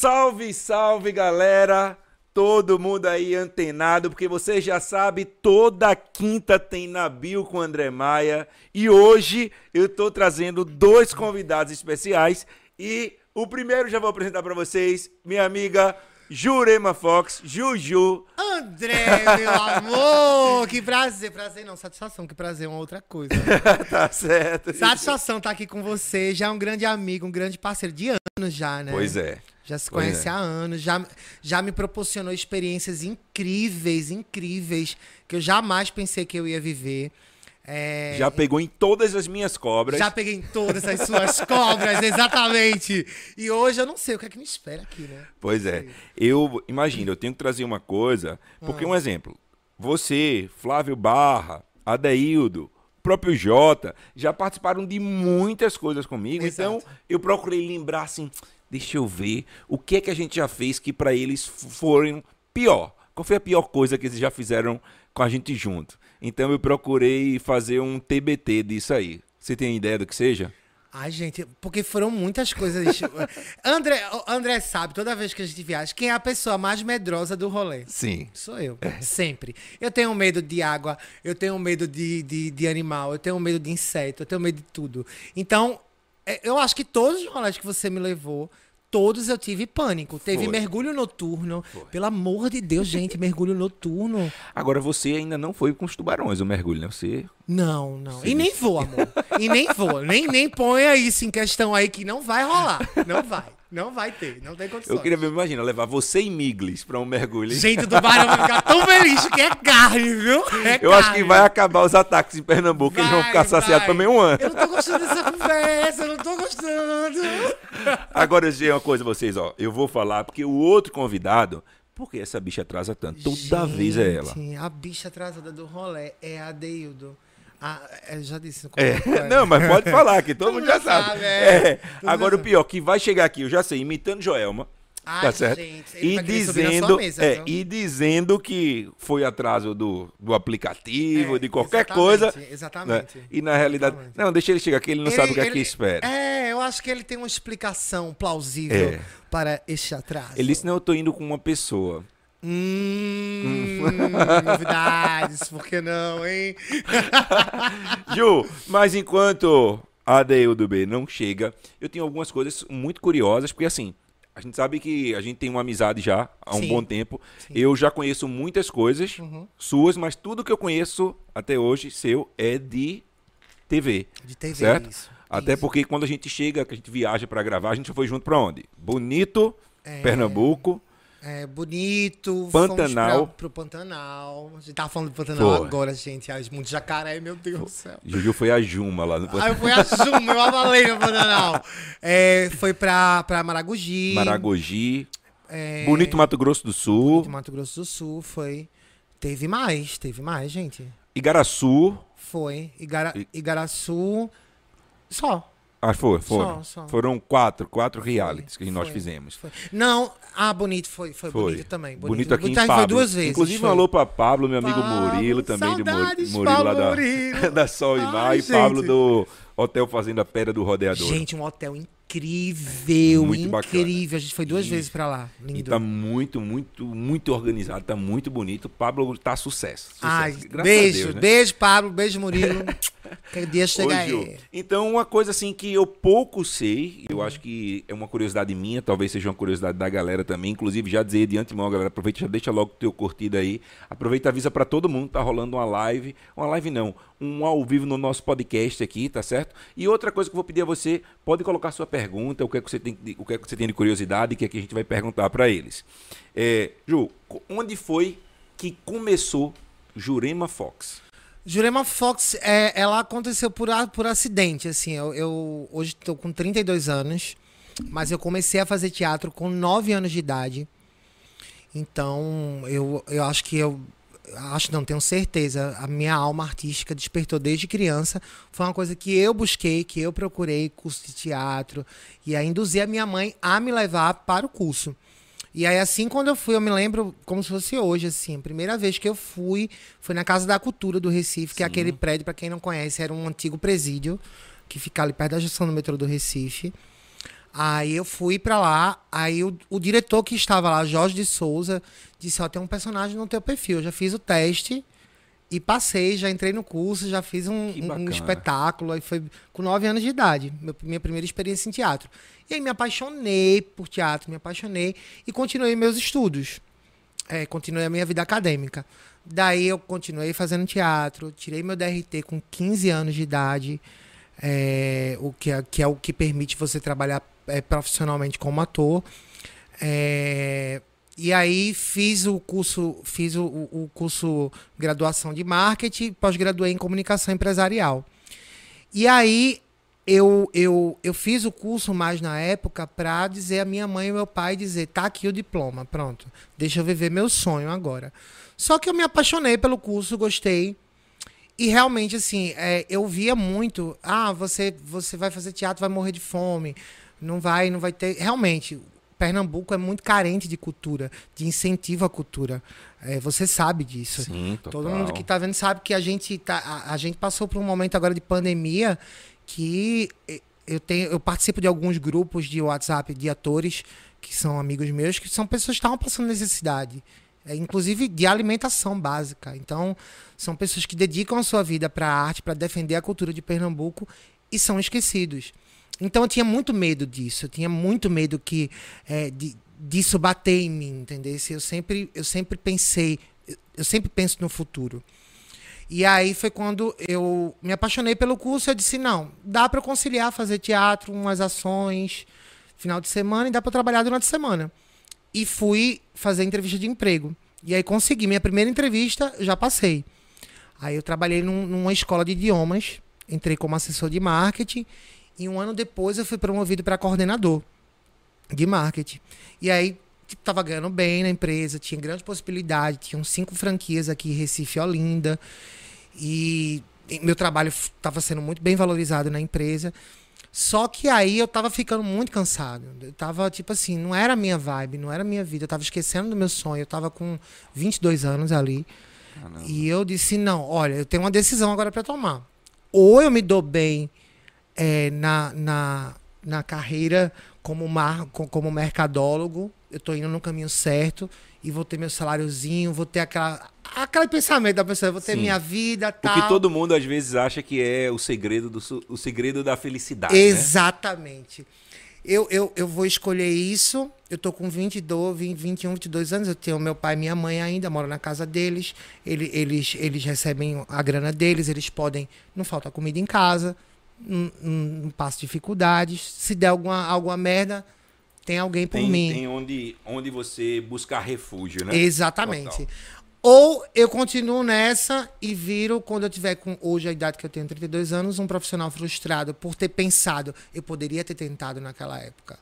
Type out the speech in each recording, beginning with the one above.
Salve, salve, galera! Todo mundo aí antenado, porque você já sabe, toda quinta tem Nabil com André Maia. E hoje eu tô trazendo dois convidados especiais. E o primeiro já vou apresentar para vocês, minha amiga Jurema Fox, Juju. André, meu amor! Que prazer, prazer não, satisfação, que prazer é uma outra coisa. tá certo. Satisfação estar aqui com você, já é um grande amigo, um grande parceiro de anos já, né? Pois é. Já se conhece é. há anos, já, já me proporcionou experiências incríveis, incríveis, que eu jamais pensei que eu ia viver. É, Já pegou em todas as minminhas cobras. já peguei em todas as suas cobras, exatamente. E hoje eu não sei o que é que me espera aqui, né? Pois é. Eu imagino, eu tenho que trazer uma coisa, porque Ah. um exemplo, você, Flávio Barra, Adeildo, próprio Jota, já participaram de muitas coisas comigo, Exato. então eu procurei lembrar assim, deixa eu ver, o que é que a gente já fez que pra eles foram pior. Qual foi a pior coisa que eles já fizeram com a gente junto? Então eu procurei fazer um TBT disso aí. Você tem ideia do que seja? Ai, gente, porque foram muitas coisas. André, André sabe, toda vez que a gente viaja, quem é a pessoa mais medrosa do rolê? Sim. Sou eu, sempre. Eu tenho medo de água, eu tenho medo de, de, de animal, eu tenho medo de inseto, eu tenho medo de tudo. Então, é, eu acho que todos os rolês que você me levou, todos eu tive pânico. Teve Foi. mergulho noturno. Pelo amor de Deus, gente, mergulho noturno. Agora você ainda não foi com os tubarões o mergulho, né? Você Não, não. Sim. E nem vou, amor. E nem vou. Nem, nem ponha isso em questão aí que não vai rolar. Não vai. Não vai ter. Não tem condições. Eu queria ver, imagina, levar você e Miglis pra um mergulho. Gente, o tubarão vai ficar tão feliz que é carne, viu? É Eu acho que carne. vai acabar os ataques em Pernambuco, eles vão Vai, ficar saciados vai. também um ano. Eu não tô gostando dessa conversa, eu não tô gostando. Agora eu sei uma coisa vocês, ó. Eu vou falar porque o outro convidado, por que essa bicha atrasa tanto? Toda vez é ela. Gente, A bicha atrasada do rolê é a Deildo. Ah, eu já disse É, não, mas pode falar, que todo, Todo mundo já sabe. sabe, é. É. Agora o pior, que vai chegar aqui, eu já sei, imitando Joelma. Ai, tá certo? gente, ele e dizendo, mesa, é, viu? e dizendo que foi atraso do, do aplicativo, É, de qualquer exatamente, coisa. exatamente. né? E na realidade, Exatamente. não, deixa ele chegar que ele não Ele- sabe o que é que ele- espera. É, eu acho que ele tem uma explicação plausível É. para este atraso. Ele disse, não, eu tô indo com uma pessoa. Hum, novidades, por que não, hein? Ju, mas enquanto a do B não chega, eu tenho algumas coisas muito curiosas, porque assim, a gente sabe que a gente tem uma amizade já há um Sim. bom tempo. Eu já conheço muitas coisas Uhum. suas, mas tudo que eu conheço até hoje seu é de TV. De TV, certo? isso. Até Isso. porque quando a gente chega, que a gente viaja pra gravar, a gente foi junto pra onde? Bonito, É. Pernambuco. É bonito. Pantanal. Fomos pra, pro Pantanal. A gente tava falando do Pantanal Foi. agora, gente. Ai, muito jacaré, meu Deus do céu. Juju foi a Juma lá no Aí eu fui a Juma, eu avalei no Pantanal. É, foi pra, pra Maragogi. Maragogi. é, Bonito Mato Grosso do Sul. de Mato Grosso do Sul, foi. Teve mais, teve mais, gente. Igaraçu. Foi. Igara, Igaraçu. Só. Ah, foi, foram. Só, só. Foram quatro, quatro realities que nós Foi, fizemos. foi. Não, ah, bonito, foi, foi, Foi. bonito também. Bonito, aqui em Bonito, Pablo. Foi duas vezes. Inclusive, foi. alô pra Pablo, meu amigo Pablo, Murilo, também saudades, Murilo lá Pablo da, Murilo. da Sol e Mar e Pablo do Hotel Fazenda Pedra do Rodeador. Gente, um hotel incrível, Muito bacana. incrível. A gente foi duas E- vezes pra lá. E Lindo. tá muito, muito, muito organizado, tá muito bonito. Pablo tá sucesso. sucesso. Ai, beijo, Deus, né? beijo, Pablo, beijo, Murilo. que dia chega aí. Então, uma coisa assim que eu pouco sei, eu acho que é uma curiosidade minha, talvez seja uma curiosidade da galera também. Inclusive, já dizer de antemão, galera, aproveita, já deixa logo o teu curtido aí. Aproveita e avisa pra todo mundo, tá rolando uma live. Uma live não, um ao vivo no nosso podcast aqui, tá certo? E outra coisa que eu vou pedir a você, pode colocar sua pergunta, o que é que você tem, o que é que você tem de curiosidade, que aqui a gente vai perguntar pra eles. É, Ju, onde foi que começou Jurema Fox? Jurema Fox, é, ela aconteceu por, por acidente, assim. Eu, eu hoje estou com 32 anos, mas eu comecei a fazer teatro com 9 anos de idade. Então, eu, eu acho que eu. Acho não, tenho certeza. A minha alma artística despertou desde criança. Foi uma coisa que eu busquei, que eu procurei curso de teatro. E aí induzi a minha mãe a me levar para o curso. E aí, assim, quando eu fui, eu me lembro como se fosse hoje, assim. A primeira vez que eu fui foi na Casa da Cultura do Recife, que é aquele prédio, para quem não conhece, era um antigo presídio que fica ali perto da estação do metrô do Recife. Aí eu fui pra lá, aí o, o diretor que estava lá, Jorge de Souza, disse, ó, tem um personagem no teu perfil, eu já fiz o teste e passei, já entrei no curso, já fiz um, um- espetáculo, aí foi com nove anos de idade, meu- minha primeira experiência em teatro. E aí me apaixonei por teatro, me apaixonei e continuei meus estudos. É, continuei a minha vida acadêmica. Daí eu continuei fazendo teatro, tirei meu DRT com 15 anos de idade, é, o que é, que é o que permite você trabalhar é, profissionalmente como ator. É, e aí fiz o curso, fiz o, o- curso graduação de marketing, pós-graduei em comunicação empresarial. E aí eu, eu, eu fiz o curso mais na época para dizer a minha mãe e meu pai dizer, tá aqui o diploma, pronto. Deixa eu viver meu sonho agora. Só que eu me apaixonei pelo curso, gostei. E realmente, assim, é, eu via muito, ah, você, você vai fazer teatro, vai morrer de fome. Não vai, não vai ter. Realmente, Pernambuco é muito carente de cultura, de incentivo à cultura. É, você sabe disso. Sim, total. Todo mundo que tá vendo sabe que a gente, tá, a, a gente passou por um momento agora de pandemia que eu, tenho, eu participo de alguns grupos de WhatsApp de atores que são amigos meus, que são pessoas que estavam passando necessidade, é, inclusive de alimentação básica. Então, são pessoas que dedicam a sua vida para a arte, para defender a cultura de Pernambuco e são esquecidos. Então, eu tinha muito medo disso. Eu tinha muito medo que é, de, disso bater em mim, entendeu? Eu sempre, eu sempre pensei, eu- sempre penso no futuro. E aí foi quando eu me apaixonei pelo curso. Eu disse: não, dá para conciliar fazer teatro, umas ações, final de semana e dá para trabalhar durante a semana. E fui fazer entrevista de emprego. E aí consegui. Minha primeira entrevista, já passei. Aí eu trabalhei num- numa escola de idiomas, entrei como assessor de marketing. E um ano depois eu fui promovido para coordenador de marketing. E aí tipo, tava ganhando bem na empresa, tinha grande possibilidade, tinham cinco franquias aqui em Recife e Olinda. E meu trabalho estava sendo muito bem valorizado na empresa. Só que aí eu tava ficando muito cansado. Eu tava, tipo assim, não era a minha vibe, não era a minha vida. Eu tava esquecendo do meu sonho. Eu tava com 22 anos ali. E eu disse: não, olha, eu tenho uma decisão agora para tomar. Ou eu me dou bem é, na, na, na carreira como, mar, co- como mercadólogo, eu estou indo no caminho certo e vou ter meu saláriozinho, vou ter aquela, aquele pensamento da pessoa, vou ter Sim. minha vida, O tal. que todo mundo às vezes acha que é o segredo, do, o segredo da felicidade. né? Exatamente. Eu, eu, eu vou escolher isso. Eu tô com 22, 20, 21, 22 anos. Eu tenho meu pai e minha mãe ainda, moro na casa deles. Ele- eles, eles recebem a grana deles, eles podem. Não falta comida em casa, não, não, passo dificuldades. Se der alguma, alguma merda, tem alguém por Tem, mim. tem onde, onde você buscar refúgio, né? Exatamente. Total. Ou eu continuo nessa e viro, quando eu tiver com hoje a idade que eu tenho, 32 anos, um profissional frustrado por ter pensado, eu poderia ter tentado naquela época.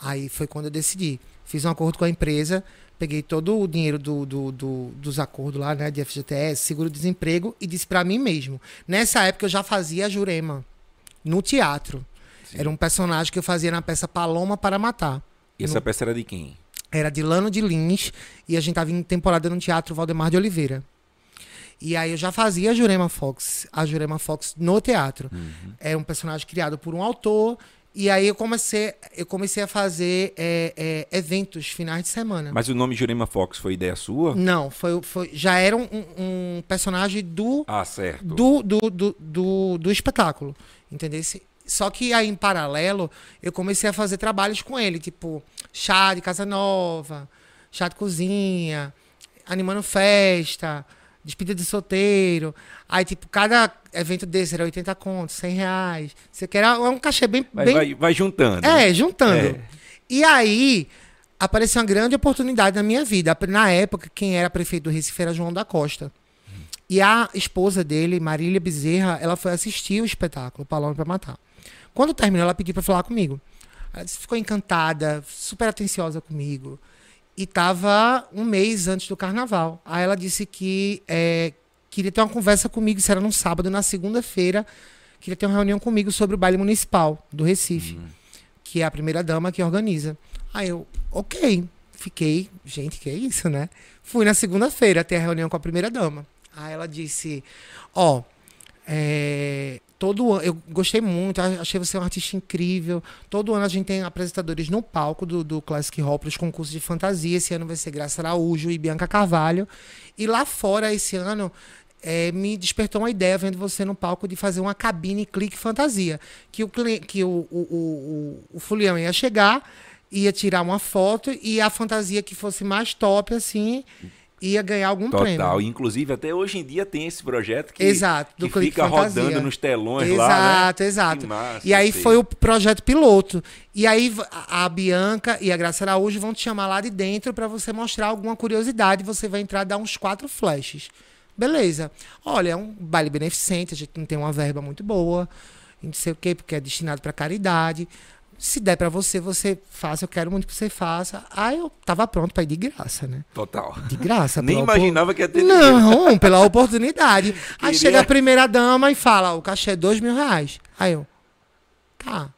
Aí foi quando eu decidi. Fiz um acordo com a empresa, peguei todo o dinheiro do, do- do- dos acordos lá, né, de FGTS, seguro-desemprego, e disse pra mim mesmo. Nessa época eu já fazia a Jurema, no teatro. Sim. Era um personagem que eu fazia na peça Paloma para Matar. E essa peça era de quem? Era de Lano de Lins e a gente tava em temporada no Teatro Valdemar de Oliveira. E aí eu já fazia a Jurema Fox, a Jurema Fox no teatro. Era um personagem criado por um autor. E aí eu comecei, eu comecei a fazer é, é, eventos finais de semana. Mas o nome Jurema Fox foi ideia sua? Não, foi, foi, já era um, um personagem do, Ah, certo. do, do, do, do, do espetáculo. Entendeu? Só que aí, em paralelo, eu comecei a fazer trabalhos com ele, tipo chá de casa nova, chá de cozinha, animando festa, despedida de solteiro. Aí, tipo, cada evento desse era 80 contos, 100 reais. Você quer é um cachê bem. Vai, bem vai, vai juntando. é, juntando. É. E aí, apareceu uma grande oportunidade na minha vida. Na época, quem era prefeito do Recife era João da Costa. E a esposa dele, Marília Bezerra, ela foi assistir o espetáculo Paloma para Matar. Quando terminou, ela pediu para falar comigo. Ela ficou encantada, super atenciosa comigo. E tava um mês antes do carnaval. Aí ela disse que é, queria ter uma conversa comigo, isso era num sábado, na segunda-feira, queria ter uma reunião comigo sobre o baile municipal do Recife que é a primeira dama que organiza. Aí eu, ok, fiquei, gente, que é isso, né? Fui na segunda-feira ter a reunião com a primeira dama. Aí ela disse, ó, É, todo ano, eu gostei muito, achei você um artista incrível. Todo ano a gente tem apresentadores no palco do, do Classic Hall para os concursos de fantasia. Esse ano vai ser Graça Araújo e Bianca Carvalho. E lá fora, esse ano, é, me despertou uma ideia vendo você no palco de fazer uma cabine clique fantasia. Que o, que o, o, o, o Fulião ia chegar, ia tirar uma foto e a fantasia que fosse mais top, assim, ia ganhar algum Total. prêmio. Total. Inclusive, até hoje em dia tem esse projeto que, exato, que fica fantasia. rodando nos telões exato, lá. Exato, né? exato. E aí sei. foi o projeto piloto. E aí a Bianca e a Graça Araújo vão te chamar lá de dentro para você mostrar alguma curiosidade. Você vai entrar dar uns quatro flashes. Beleza. Olha, é um baile beneficente, a gente não tem uma verba muito boa, não sei o quê, porque é destinado para caridade. Se der para você, você faça, eu quero muito que você faça. Aí eu tava pronto para ir de graça, né? Total. De graça. Nem imaginava que ia ter Não, pela oportunidade. Queria... Aí chega a primeira dama e fala, o cachê é dois mil reais. Aí eu, tá.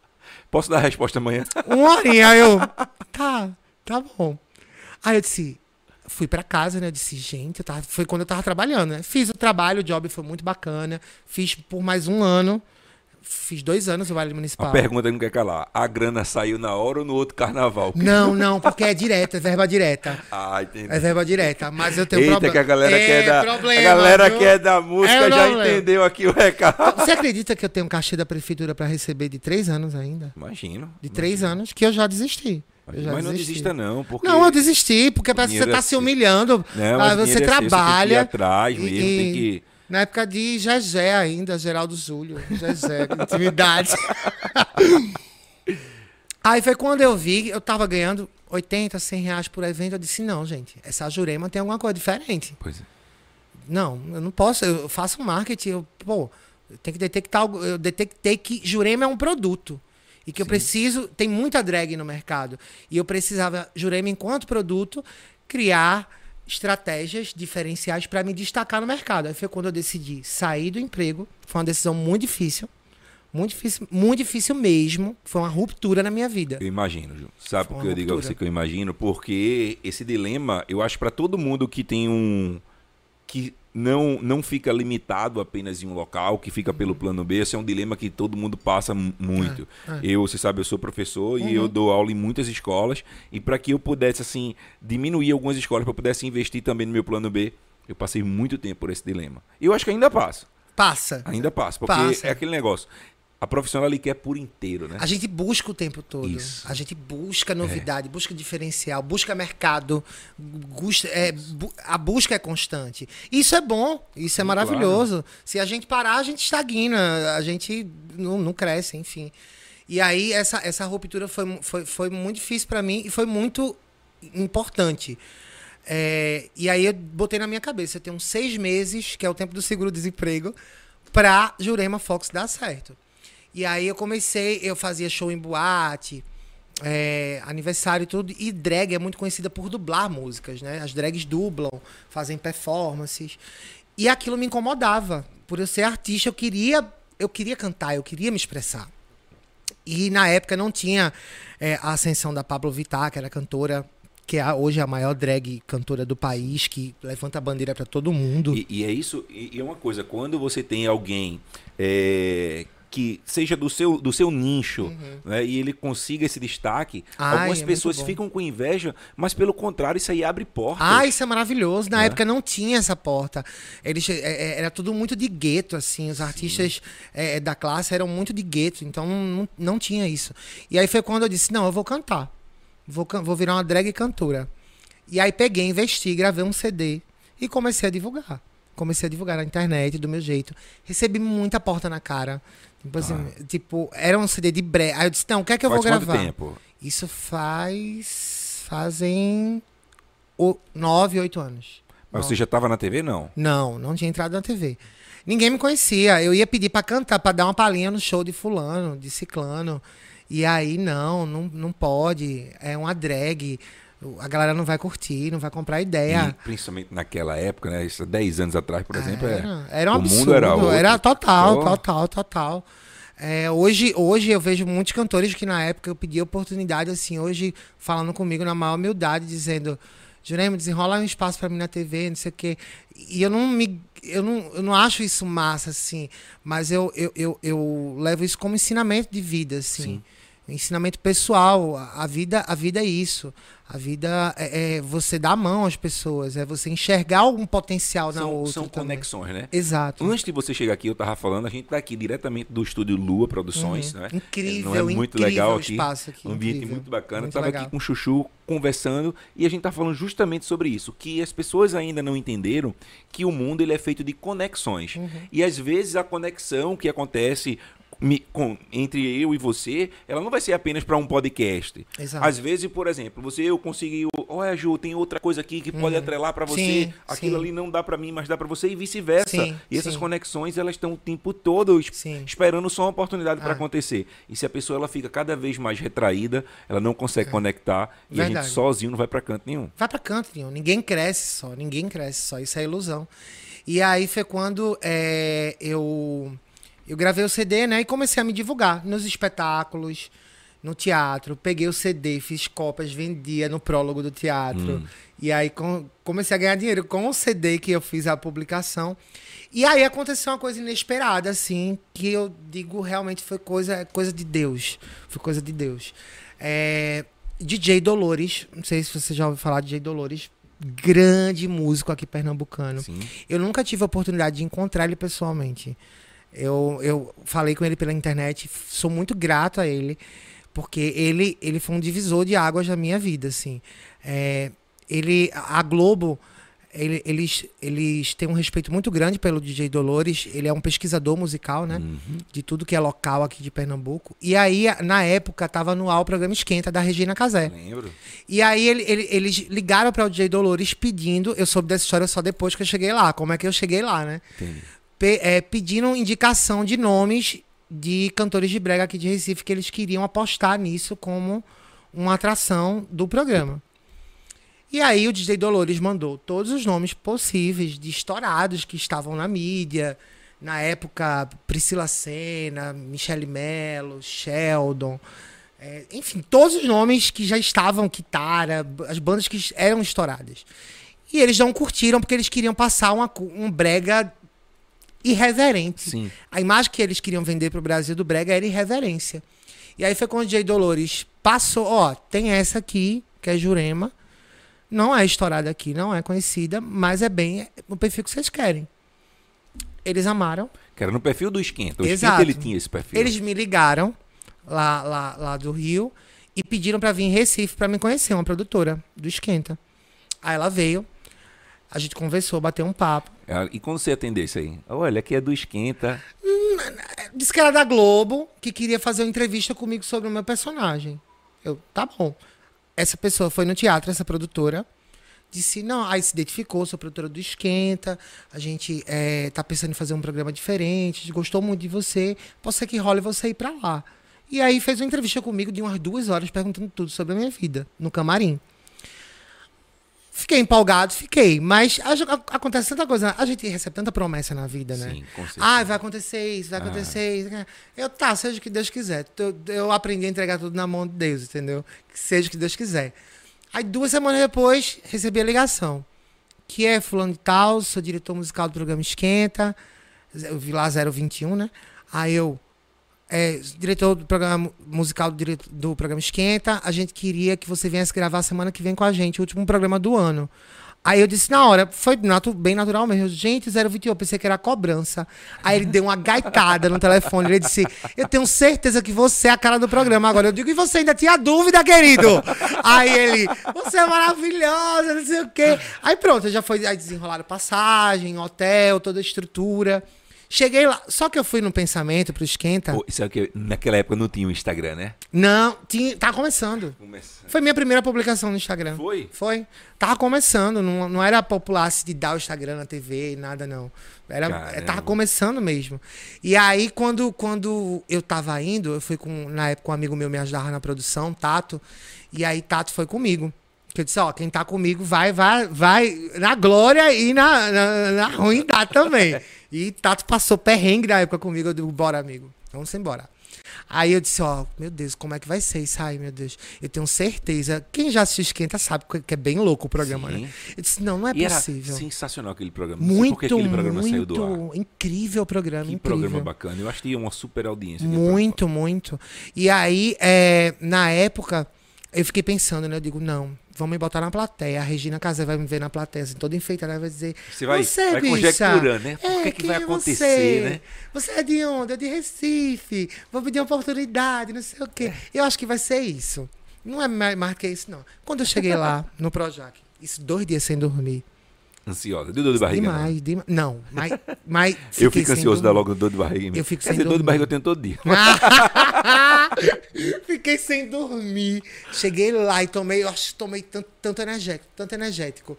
Posso dar a resposta amanhã? Uma horinha. Aí eu, tá, tá bom. Aí eu disse, fui para casa, né? Eu disse, gente, eu tava, foi quando eu tava trabalhando, né? Fiz o trabalho, o job foi muito bacana. Fiz por mais um ano. Fiz dois anos o Vale Municipal. A pergunta que não quer calar. A grana saiu na hora ou no outro carnaval? Não, não, porque é direta, é verba direta. Ah, entendi. É verba direta. Mas eu tenho Eita, problema. que a galera é quer da, problema, a galera viu? quer da música é já problema. entendeu aqui o recado. Você acredita que eu tenho um cachê da prefeitura para receber de três anos ainda? Imagino. De três imagino. anos, que eu já desisti. Já mas não desista não, porque... Não, eu desisti, porque parece que você está se humilhando. Não, ah, mas você dinheiro é trabalha. Você tem que ir atrás mesmo, e- tem que... Na época de Gegé ainda, Geraldo Júlio. Gegé, intimidade. Aí foi quando eu vi, eu tava ganhando 80, 100 reais por evento. Eu disse, não, gente, essa Jurema tem alguma coisa diferente. Pois é. Não, eu não posso, eu faço marketing, eu, pô, eu tenho que detectar, algo- eu detectei que Jurema é um produto. E que eu preciso, tem muita drag no mercado. E eu precisava, Jurema enquanto produto, criar estratégias diferenciais para me destacar no mercado. Aí foi quando eu decidi sair do emprego. Foi uma decisão muito difícil. Muito difícil, muito difícil mesmo. Foi uma ruptura na minha vida. Eu imagino, Ju. Sabe por que eu digo a ruptura. você que eu imagino? Porque esse dilema, eu acho para todo mundo que tem um que não não fica limitado apenas em um local, que fica pelo plano B, esse é um dilema que todo mundo passa mu- muito. É, é. Eu, você sabe, eu sou professor e Uhum. eu dou aula em muitas escolas e para que eu pudesse assim diminuir algumas escolas para eu pudesse investir também no meu plano B, eu passei muito tempo por esse dilema. E eu acho que ainda passo. Passa. Ainda passo, porque Passa. é aquele negócio. A profissional ali quer por inteiro, né? A gente busca o tempo todo. Isso. A gente busca novidade, busca diferencial, busca mercado. Busca, é, bu- a busca é constante. Isso é bom, isso é maravilhoso. Se a gente parar, a gente estagna, a gente não, não cresce, enfim. E aí, essa, essa ruptura foi, foi, foi muito difícil para mim e foi muito importante. É, e aí eu botei na minha cabeça, eu tenho seis meses, que é o tempo do seguro-desemprego, pra Jurema Fox dar certo. E aí eu comecei, eu fazia show em boate, é, aniversário e tudo, e drag é muito conhecida por dublar músicas, né? As drags dublam, fazem performances. E aquilo me incomodava. Por eu ser artista, eu queria, eu queria cantar, eu queria me expressar. E na época não tinha é, a ascensão da Pablo Vittar, que era cantora, que é hoje é a maior drag cantora do país, que levanta a bandeira para todo mundo. E, e é isso, e, e é uma coisa, quando você tem alguém é, que seja do seu, do seu nicho, né, e ele consiga esse destaque, Uhum. Ai, algumas é pessoas ficam com inveja, mas pelo contrário, isso aí abre portas. Ah, isso é maravilhoso. Na Né? época não tinha essa porta. Eles, é, é, era tudo muito de gueto, assim. Os artistas é, da classe eram muito de gueto, então não, não tinha isso. E aí foi quando eu disse: não, eu vou cantar. Vou, vou virar uma drag cantora. E aí peguei, investi, gravei um CD e comecei a divulgar. Comecei a divulgar na internet do meu jeito. Recebi muita porta na cara. Tipo, assim, tipo era um CD de bré. Aí eu disse: não, o que é que eu Faz vou gravar? tempo? Isso faz. fazem. o- nove, oito anos. Mas você já estava na TV, não? Não, não tinha entrado na TV. Ninguém me conhecia. Eu ia pedir pra cantar, pra dar uma palhinha no show de fulano, de ciclano. E aí, não, não, não pode. É uma drag. A galera não vai curtir, não vai comprar E ideia. principalmente naquela época, né? Isso, 10 anos atrás, por exemplo, é. Era, era um o absurdo. mundo era outro. total, Pô. total, total. É, hoje, hoje eu vejo muitos cantores que na época eu pedi oportunidade, assim, hoje falando comigo na maior humildade, dizendo: Jurema, desenrola um espaço para mim na TV, não sei o quê. E eu não me. Eu não, eu não acho isso massa, assim. Mas eu, eu, eu, eu levo isso como ensinamento de vida, assim. Sim. Ensinamento pessoal. A vida, a vida é isso. A vida é, é, você dar a mão às pessoas, é você enxergar algum potencial são, na outra. São também. conexões, né? Exato. Antes de você chegar aqui, eu tava falando, a gente tá aqui diretamente do estúdio Lua Produções, uhum. né? Incrível, Não é muito legal aqui. Espaço aqui um ambiente incrível, muito bacana. Muito tava legal. aqui com o Chuchu conversando e a gente tá falando justamente sobre isso, que as pessoas ainda não entenderam que o mundo ele é feito de conexões. Uhum. E às vezes a conexão que acontece me, com, entre eu e você, ela não vai ser apenas para um podcast. Exato. Às vezes, por exemplo, você eu consegui, olha Ju, tem outra coisa aqui que pode uhum. atrelar para você, sim, aquilo sim. ali não dá para mim, mas dá para você e vice-versa. E essas sim. conexões, elas estão o tempo todo esperando só uma oportunidade ah. para acontecer. E se a pessoa ela fica cada vez mais retraída, ela não consegue é. conectar e Verdade. a gente sozinho não vai para canto nenhum. Vai para canto nenhum. Ninguém cresce só, ninguém cresce só. Isso é ilusão. E aí foi quando é, eu eu gravei o CD, né? E comecei a me divulgar nos espetáculos, no teatro. Peguei o CD, fiz cópias, vendia no prólogo do teatro. Hum. E aí com, comecei a ganhar dinheiro com o CD que eu fiz a publicação. E aí aconteceu uma coisa inesperada, assim, que eu digo realmente foi coisa, coisa de Deus. Foi coisa de Deus. É, DJ Dolores, não sei se você já ouviu falar de DJ Dolores, grande músico aqui pernambucano. Sim. Eu nunca tive a oportunidade de encontrar ele pessoalmente. Eu, eu falei com ele pela internet, sou muito grato a ele, porque ele, ele foi um divisor de águas da minha vida, assim. É, ele, a Globo, ele, eles, eles têm um respeito muito grande pelo DJ Dolores. Ele é um pesquisador musical, né? Uhum. De tudo que é local aqui de Pernambuco. E aí, na época, tava no ar o programa Esquenta da Regina Casé. Lembro. E aí ele, ele, eles ligaram para o DJ Dolores pedindo. Eu soube dessa história só depois que eu cheguei lá. Como é que eu cheguei lá, né? Entendi pe é, pediram indicação de nomes de cantores de brega aqui de Recife que eles queriam apostar nisso como uma atração do programa. E aí o DJ Dolores mandou todos os nomes possíveis de estourados que estavam na mídia. Na época, Priscila Senna, Michele Mello, Sheldon. É, enfim, todos os nomes que já estavam, Kitara, as bandas que eram estouradas. E eles não curtiram porque eles queriam passar uma, um brega irreverente. Sim. A imagem que eles queriam vender para o Brasil do Brega era irreverência. E aí foi quando o Jay Dolores passou, ó, tem essa aqui, que é Jurema. Não é estourada aqui, não é conhecida, mas é bem o perfil que vocês querem. Eles amaram. Que era no perfil do Esquenta. O Exato. Esquenta ele tinha esse perfil. Eles me ligaram lá, lá, lá do Rio e pediram para vir em Recife para me conhecer, uma produtora do Esquenta. Aí ela veio, a gente conversou, bateu um papo. É, e quando você atendeu isso aí? Olha, aqui é do Esquenta. Hum, disse que era da Globo, que queria fazer uma entrevista comigo sobre o meu personagem. Eu, tá bom. Essa pessoa foi no teatro, essa produtora, disse, não, aí se identificou, sou produtora do Esquenta, a gente é, tá pensando em fazer um programa diferente, gostou muito de você, pode ser que role você ir para lá. E aí fez uma entrevista comigo de umas duas horas perguntando tudo sobre a minha vida, no camarim. Fiquei empolgado, fiquei. Mas a, acontece tanta coisa. A gente recebe tanta promessa na vida, né? Sim, com certeza. Ah, vai acontecer isso, vai ah. acontecer isso. Eu, tá, seja o que Deus quiser. Eu, eu aprendi a entregar tudo na mão de Deus, entendeu? Que seja o que Deus quiser. Aí, duas semanas depois, recebi a ligação. Que é fulano de tal, sou diretor musical do programa Esquenta. Eu vi lá 021, né? Aí eu, é, diretor do programa musical do, do, programa Esquenta, a gente queria que você viesse gravar semana que vem com a gente, o último programa do ano. Aí eu disse na hora, foi natu bem natural mesmo. Gente, 021, eu pensei que era cobrança. Aí ele deu uma gaitada no telefone. Ele disse: Eu tenho certeza que você é a cara do programa agora. Eu digo, e você ainda tinha dúvida, querido? Aí ele, você é maravilhosa, não sei o quê. Aí pronto, já foi aí desenrolaram passagem, hotel, toda a estrutura. Cheguei lá, só que eu fui no pensamento pro esquenta. Pô, isso é que naquela época não tinha o Instagram, né? Não, tinha, tava começando. começando. Foi minha primeira publicação no Instagram. Foi? Foi. Tava começando, não, não era popular se de dar o Instagram na TV, nada não. Era, é, tava começando mesmo. E aí quando, quando eu tava indo, eu fui com na época um amigo meu me ajudava na produção, Tato, e aí Tato foi comigo. Que eu disse, ó, quem tá comigo vai, vai, vai na glória e na, na, na ruindade também. E Tato passou perrengue na época comigo, eu digo, bora, amigo, vamos embora. Aí eu disse, ó, meu Deus, como é que vai ser isso aí, meu Deus? Eu tenho certeza. Quem já assistiu Esquenta sabe que é bem louco o programa, Sim. né? Eu disse, não, não é E era possível. sensacional aquele programa. Muito, que aquele programa saiu do ar. muito incrível o programa, Que incrível. programa bacana. Eu acho que tinha uma super audiência. Muito, muito. E aí, é, na época, eu fiquei pensando, né? Eu digo, não, vamos me botar na plateia. A Regina Casé vai me ver na plateia, assim, toda enfeitada, ela vai dizer. Você vai- vai bicha, conjecturando, né? É, que que quem vai é acontecer, você? né? Você é de onde? É de Recife. Vou pedir uma oportunidade, não sei o quê. Eu acho que vai ser isso. Não é mais mais que isso, não. Quando eu cheguei lá, no Projac, isso dois dias sem dormir. Ansiosa. Deu dor de barriga? demais, demais. Não, mas. mas Eu fico ansioso da logo dor de barriga. Eu fico Quer sem dizer, dor de barriga eu tenho todo dia. Fiquei sem dormir. Cheguei lá e tomei, eu acho que tomei tanto, tanto energético, tanto energético.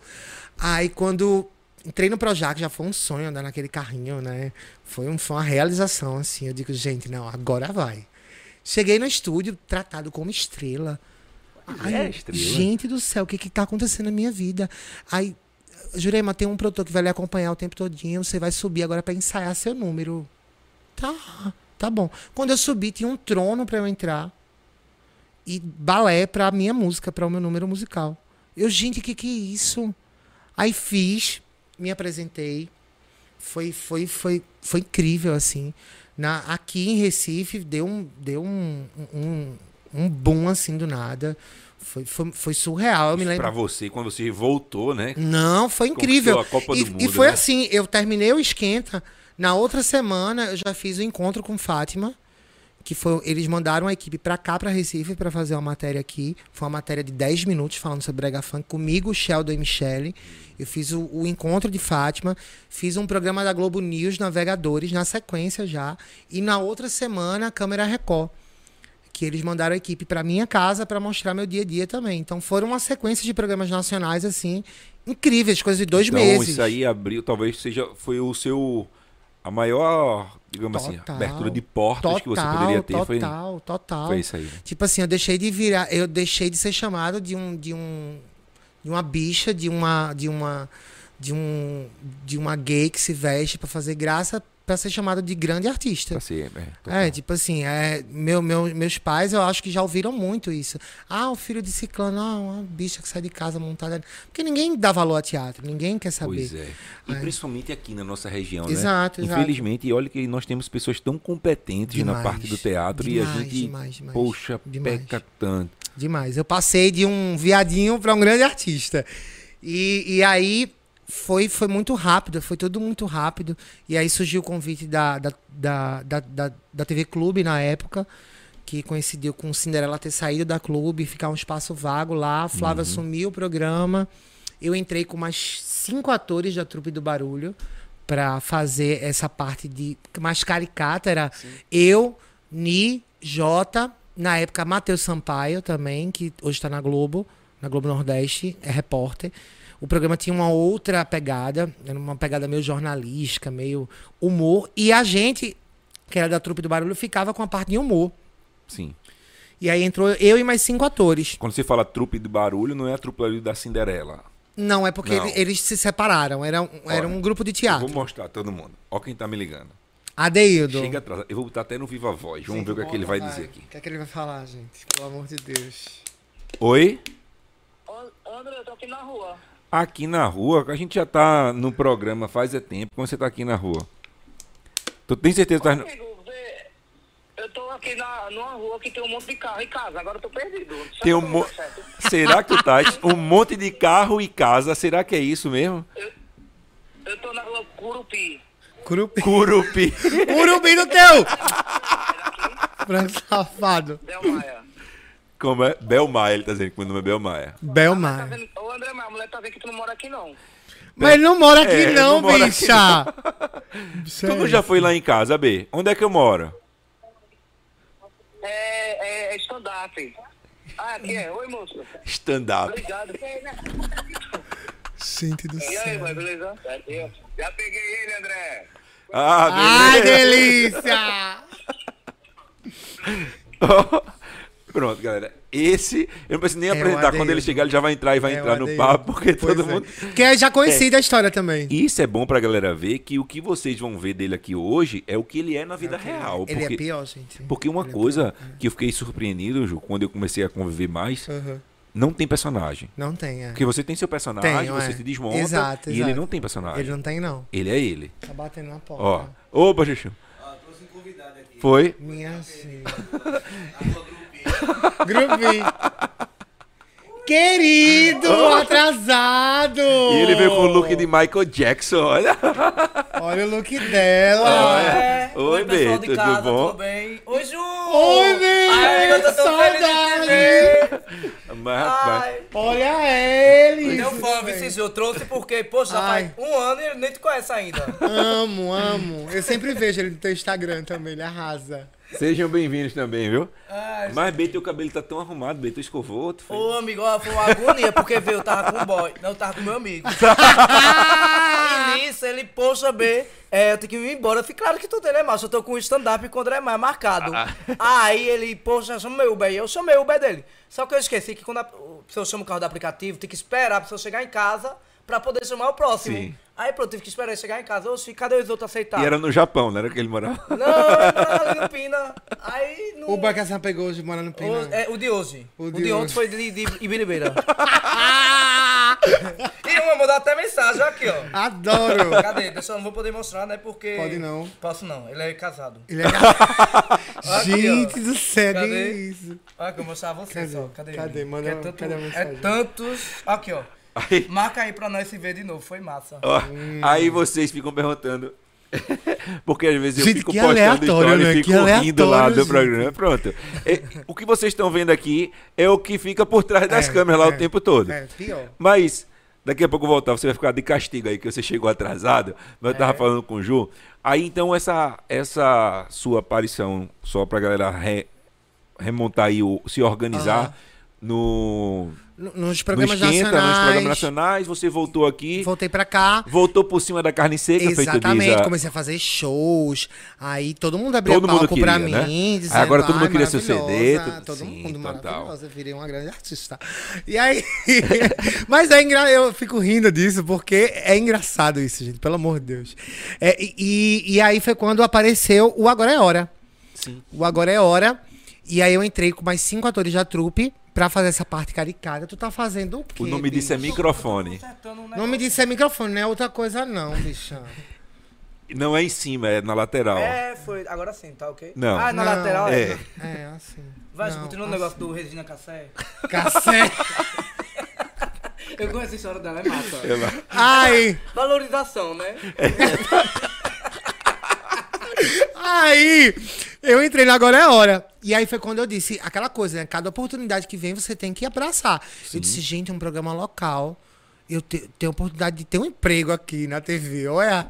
Aí quando entrei no Projac, já foi um sonho andar naquele carrinho, né? Foi, um, foi uma realização, assim. Eu digo, gente, não, agora vai. Cheguei no estúdio, tratado como estrela. É eu, estrela. Gente do céu, o que que tá acontecendo na minha vida? Aí, Jurema, tem um produtor que vai lhe acompanhar o tempo todinho, você vai subir agora pra ensaiar seu número. Tá, tá bom. Quando eu subi, tinha um trono pra eu entrar e balé pra minha música, pra o meu número musical. Eu, gente, que que é isso? Aí fiz, me apresentei. Foi, foi, foi, foi incrível, assim. Na, aqui em Recife, deu um, deu um, um, um boom, assim, do nada. Foi, foi, foi surreal. Eu me lembro. Pra você, quando você voltou, né? Não, foi incrível. A Copa e, do e Mundo, foi né? assim, eu terminei o esquenta. Na outra semana eu já fiz o encontro com Fátima, que foi eles mandaram a equipe pra cá pra Recife pra fazer uma matéria aqui. Foi uma matéria de 10 minutos falando sobre brega funk comigo, Sheldon e Michele. Eu fiz o, o encontro de Fátima, fiz um programa da Globo News Navegadores na sequência já, e na outra semana Câmera Record que eles mandaram a equipe para minha casa para mostrar meu dia a dia também. Então foram uma sequência de programas nacionais assim incríveis, coisas de dois então, meses. isso aí abriu, talvez seja, foi o seu, a maior, digamos assim, Total. abertura de portas que você poderia ter. foi, Total, total. foi isso aí. né? Tipo assim, eu deixei de virar, eu deixei de ser chamado de um de um de uma bicha, de uma de uma de um de uma gay que se veste para fazer graça para ser chamado de grande artista. Ser, é. É, tipo assim, é, meu, meu, meus pais eu acho que já ouviram muito isso. Ah, o filho de ciclano, ah, uma bicha que sai de casa montada. Porque ninguém dá valor a teatro, ninguém quer saber. Pois é. E É. principalmente aqui na nossa região, Exato, né? exato. Infelizmente, olha que nós temos pessoas tão competentes na Demais, parte do teatro e a demais, gente, demais, demais, poxa, demais. peca tanto. Demais. Eu passei de um viadinho para um grande artista. E, e aí foi, foi muito rápido, foi tudo muito rápido. E aí surgiu o convite da, da, da, da, da, TV Clube na época, que coincidiu com Cinderela ter saído da clube, ficar um espaço vago lá. Flávia assumiu o programa. Eu entrei com mais cinco atores da trupe do Barulho para fazer essa parte de mais caricata. Era eu, Ni, Jota, na época Matheus Sampaio também, que hoje está na Globo, na Globo Nordeste, é repórter. O programa tinha uma outra pegada, era uma pegada meio jornalística, meio humor. E a gente, que era da trupe do Barulho, ficava com a parte de humor. Sim. E aí entrou eu e mais cinco atores. Quando você fala trupe de barulho, não é a trupe da Cinderela. Não, é porque Não. ele- eles se separaram. Era, um- era Olha, um grupo de Eu teatro. vou mostrar a todo mundo. Ó quem tá me ligando. Adeildo. Chega atrás. Eu vou botar até no Viva Voz. Vamos ver o que, é que ele vai dizer aqui. O que é que ele vai falar, gente? Pelo amor de Deus. Oi? Ô, André, eu tô aqui na rua. Aqui na rua, a gente já tá no programa faz é tempo. Como você tá aqui na rua? Tu tem certeza que tá... no- eu tô aqui na, numa rua que tem um monte de carro e casa. Agora eu tô perdido. Tem um eu mo... certo. Será que tu tá um monte de carro e casa? Será que é isso mesmo? Eu tô na rua Curupi. Curupi. Curupi. Curupi no teu! Branco safado. Del Maia. Como é? Belmaia, ele tá dizendo que meu nome é Belmaia. Tá Belmar. vendo? Ô, André, minha mulher tá vendo que tu não mora aqui, não. Mas ele não mora aqui, É, não, não mora aqui, bicha. Tu não já foi lá em casa, B? Onde é que eu moro? É, é, é stand-up. Ah, aqui é. Oi, moço. Stand-up. Obrigado. Gente do E aí, mãe, beleza? Já peguei ele, André. Ah, Ai, beleza. delícia! Pronto, galera. Esse, eu não preciso nem É apresentar. Quando ele chegar, ele já vai entrar e vai É, entrar no papo, porque Pois todo é. mundo. Que é já conhecido a história também. Isso é bom pra galera ver que o que vocês vão ver dele aqui hoje é o que ele é na vida real. Ele porque, é pior, gente. porque uma Ele é coisa que eu fiquei surpreendido, Ju, quando eu comecei a conviver mais. Uhum. não tem personagem. Não tem, é. Porque você tem seu personagem, Tenho, você é. se desmonta Exato, e ele exato. não tem personagem. Ele não tem, não. Ele é ele. Tá batendo na porta. Ó. Opa, Chuchu. Ó, trouxe um convidado aqui. Foi? Minha filha. Grupinho. Querido, atrasado! E ele veio com o look de Michael Jackson, olha. Olha o look dela. É. Oi, pessoal Bê, de casa, tudo bom? tudo bem? Oi, Ju! Oi, Bê, Ai, eu tô tão feliz de te saudade. Mas, Ai. Olha ele! Meu fã, Vinícius, eu trouxe porque, poxa, já Ai. faz um ano e ele nem te conhece ainda. Amo, amo. Eu sempre vejo ele no teu Instagram também, ele arrasa. Sejam bem-vindos também, viu? Ai, Mas, Bê, teu cabelo tá tão arrumado, Bê, tu escovou, tu fez... Ô, amigo, ó, foi uma agonia, porque veio, eu tava com o boy. Não, eu tava com meu amigo. e nisso, ele, poxa, B, é, eu tenho que ir embora. Eu falei, claro que tu tem, né, macho? Eu tô com o stand-up com o André Maia marcado. Aí ele, poxa, chama meu Uber. E eu chamei o Uber dele. Só que eu esqueci que quando a pessoa chama o carro do aplicativo, tem que esperar a pessoa chegar em casa pra poder chamar o próximo. Sim. Aí pronto, tive que esperar ele chegar em casa. Oxi, cadê os outros aceitaram? E era no Japão, não era que ele morava? Não, não, ali no Pina. Aí no... O Bacassam pegou hoje, mora no Pina. O, é, o de hoje. O O de de, ontem hoje. foi de, de Ibiribeira. e uma mandou até mensagem, aqui, ó. Adoro! Cadê? Deixa eu não vou poder mostrar, né? Porque. Pode não. Posso não, ele é casado. Ele é... Aqui, Gente ó. do céu, que Cadê? isso? Olha que eu vou mostrar a você Cadê? só. Cadê? Cadê? ele? Manda- é, tanto, cadê a é mensagem? tantos. Aqui, ó. Aí, Marca aí pra nós se ver de novo. Foi massa. ó, Hum. aí vocês ficam perguntando... Porque às vezes eu Gente, fico que postando história né? e fico Que rindo lá do programa. Pronto. É, o que vocês estão vendo aqui é o que fica por trás das É, câmeras lá é. o tempo todo. É, pior. Mas daqui a pouco eu voltar, você vai ficar de castigo aí, que você chegou atrasado. Mas eu tava É. falando com o Ju. Aí então essa, essa sua aparição, só pra galera re- remontar aí, o, se organizar Aham. no, Nos no programas Esquenta, nacionais. nos programas nacionais, você voltou aqui, Voltei pra cá. voltou por cima da carne seca, feito Exatamente, a- comecei a fazer shows. Aí todo mundo abria Todo mundo palco pra queria, né? mim. Dizendo, agora todo mundo "Ai, queria seu CD, maravilhosa", tudo- Todo sim, mundo maravilhosa. Eu virei uma grande artista. E aí. Mas é engra... eu fico rindo disso porque é engraçado isso, gente, pelo amor de Deus. É, e, e- e aí foi quando apareceu o Agora é Hora. Sim. O Agora é Hora. E aí eu entrei com mais cinco atores da trupe pra fazer essa parte caricata. Tu tá fazendo o quê? O nome disso é bicho? microfone. O nome disso é microfone, não é outra coisa, não, bicha. Não é em cima, é na lateral. É, foi. Agora sim, tá ok? Não. Ah, na Não. lateral É. É, assim. Vai, Não, continua o assim. negócio do Regina Cassé. Cacete. Eu conheço a história dela, é massa. Ela- Ai, Valorização, né? aí, eu entrei no Agora é Hora. E aí foi quando eu disse aquela coisa, né? Cada oportunidade que vem, você tem que abraçar. Eu disse, gente, é um programa local. Eu te- tenho a oportunidade de ter um emprego aqui na TV. Olha,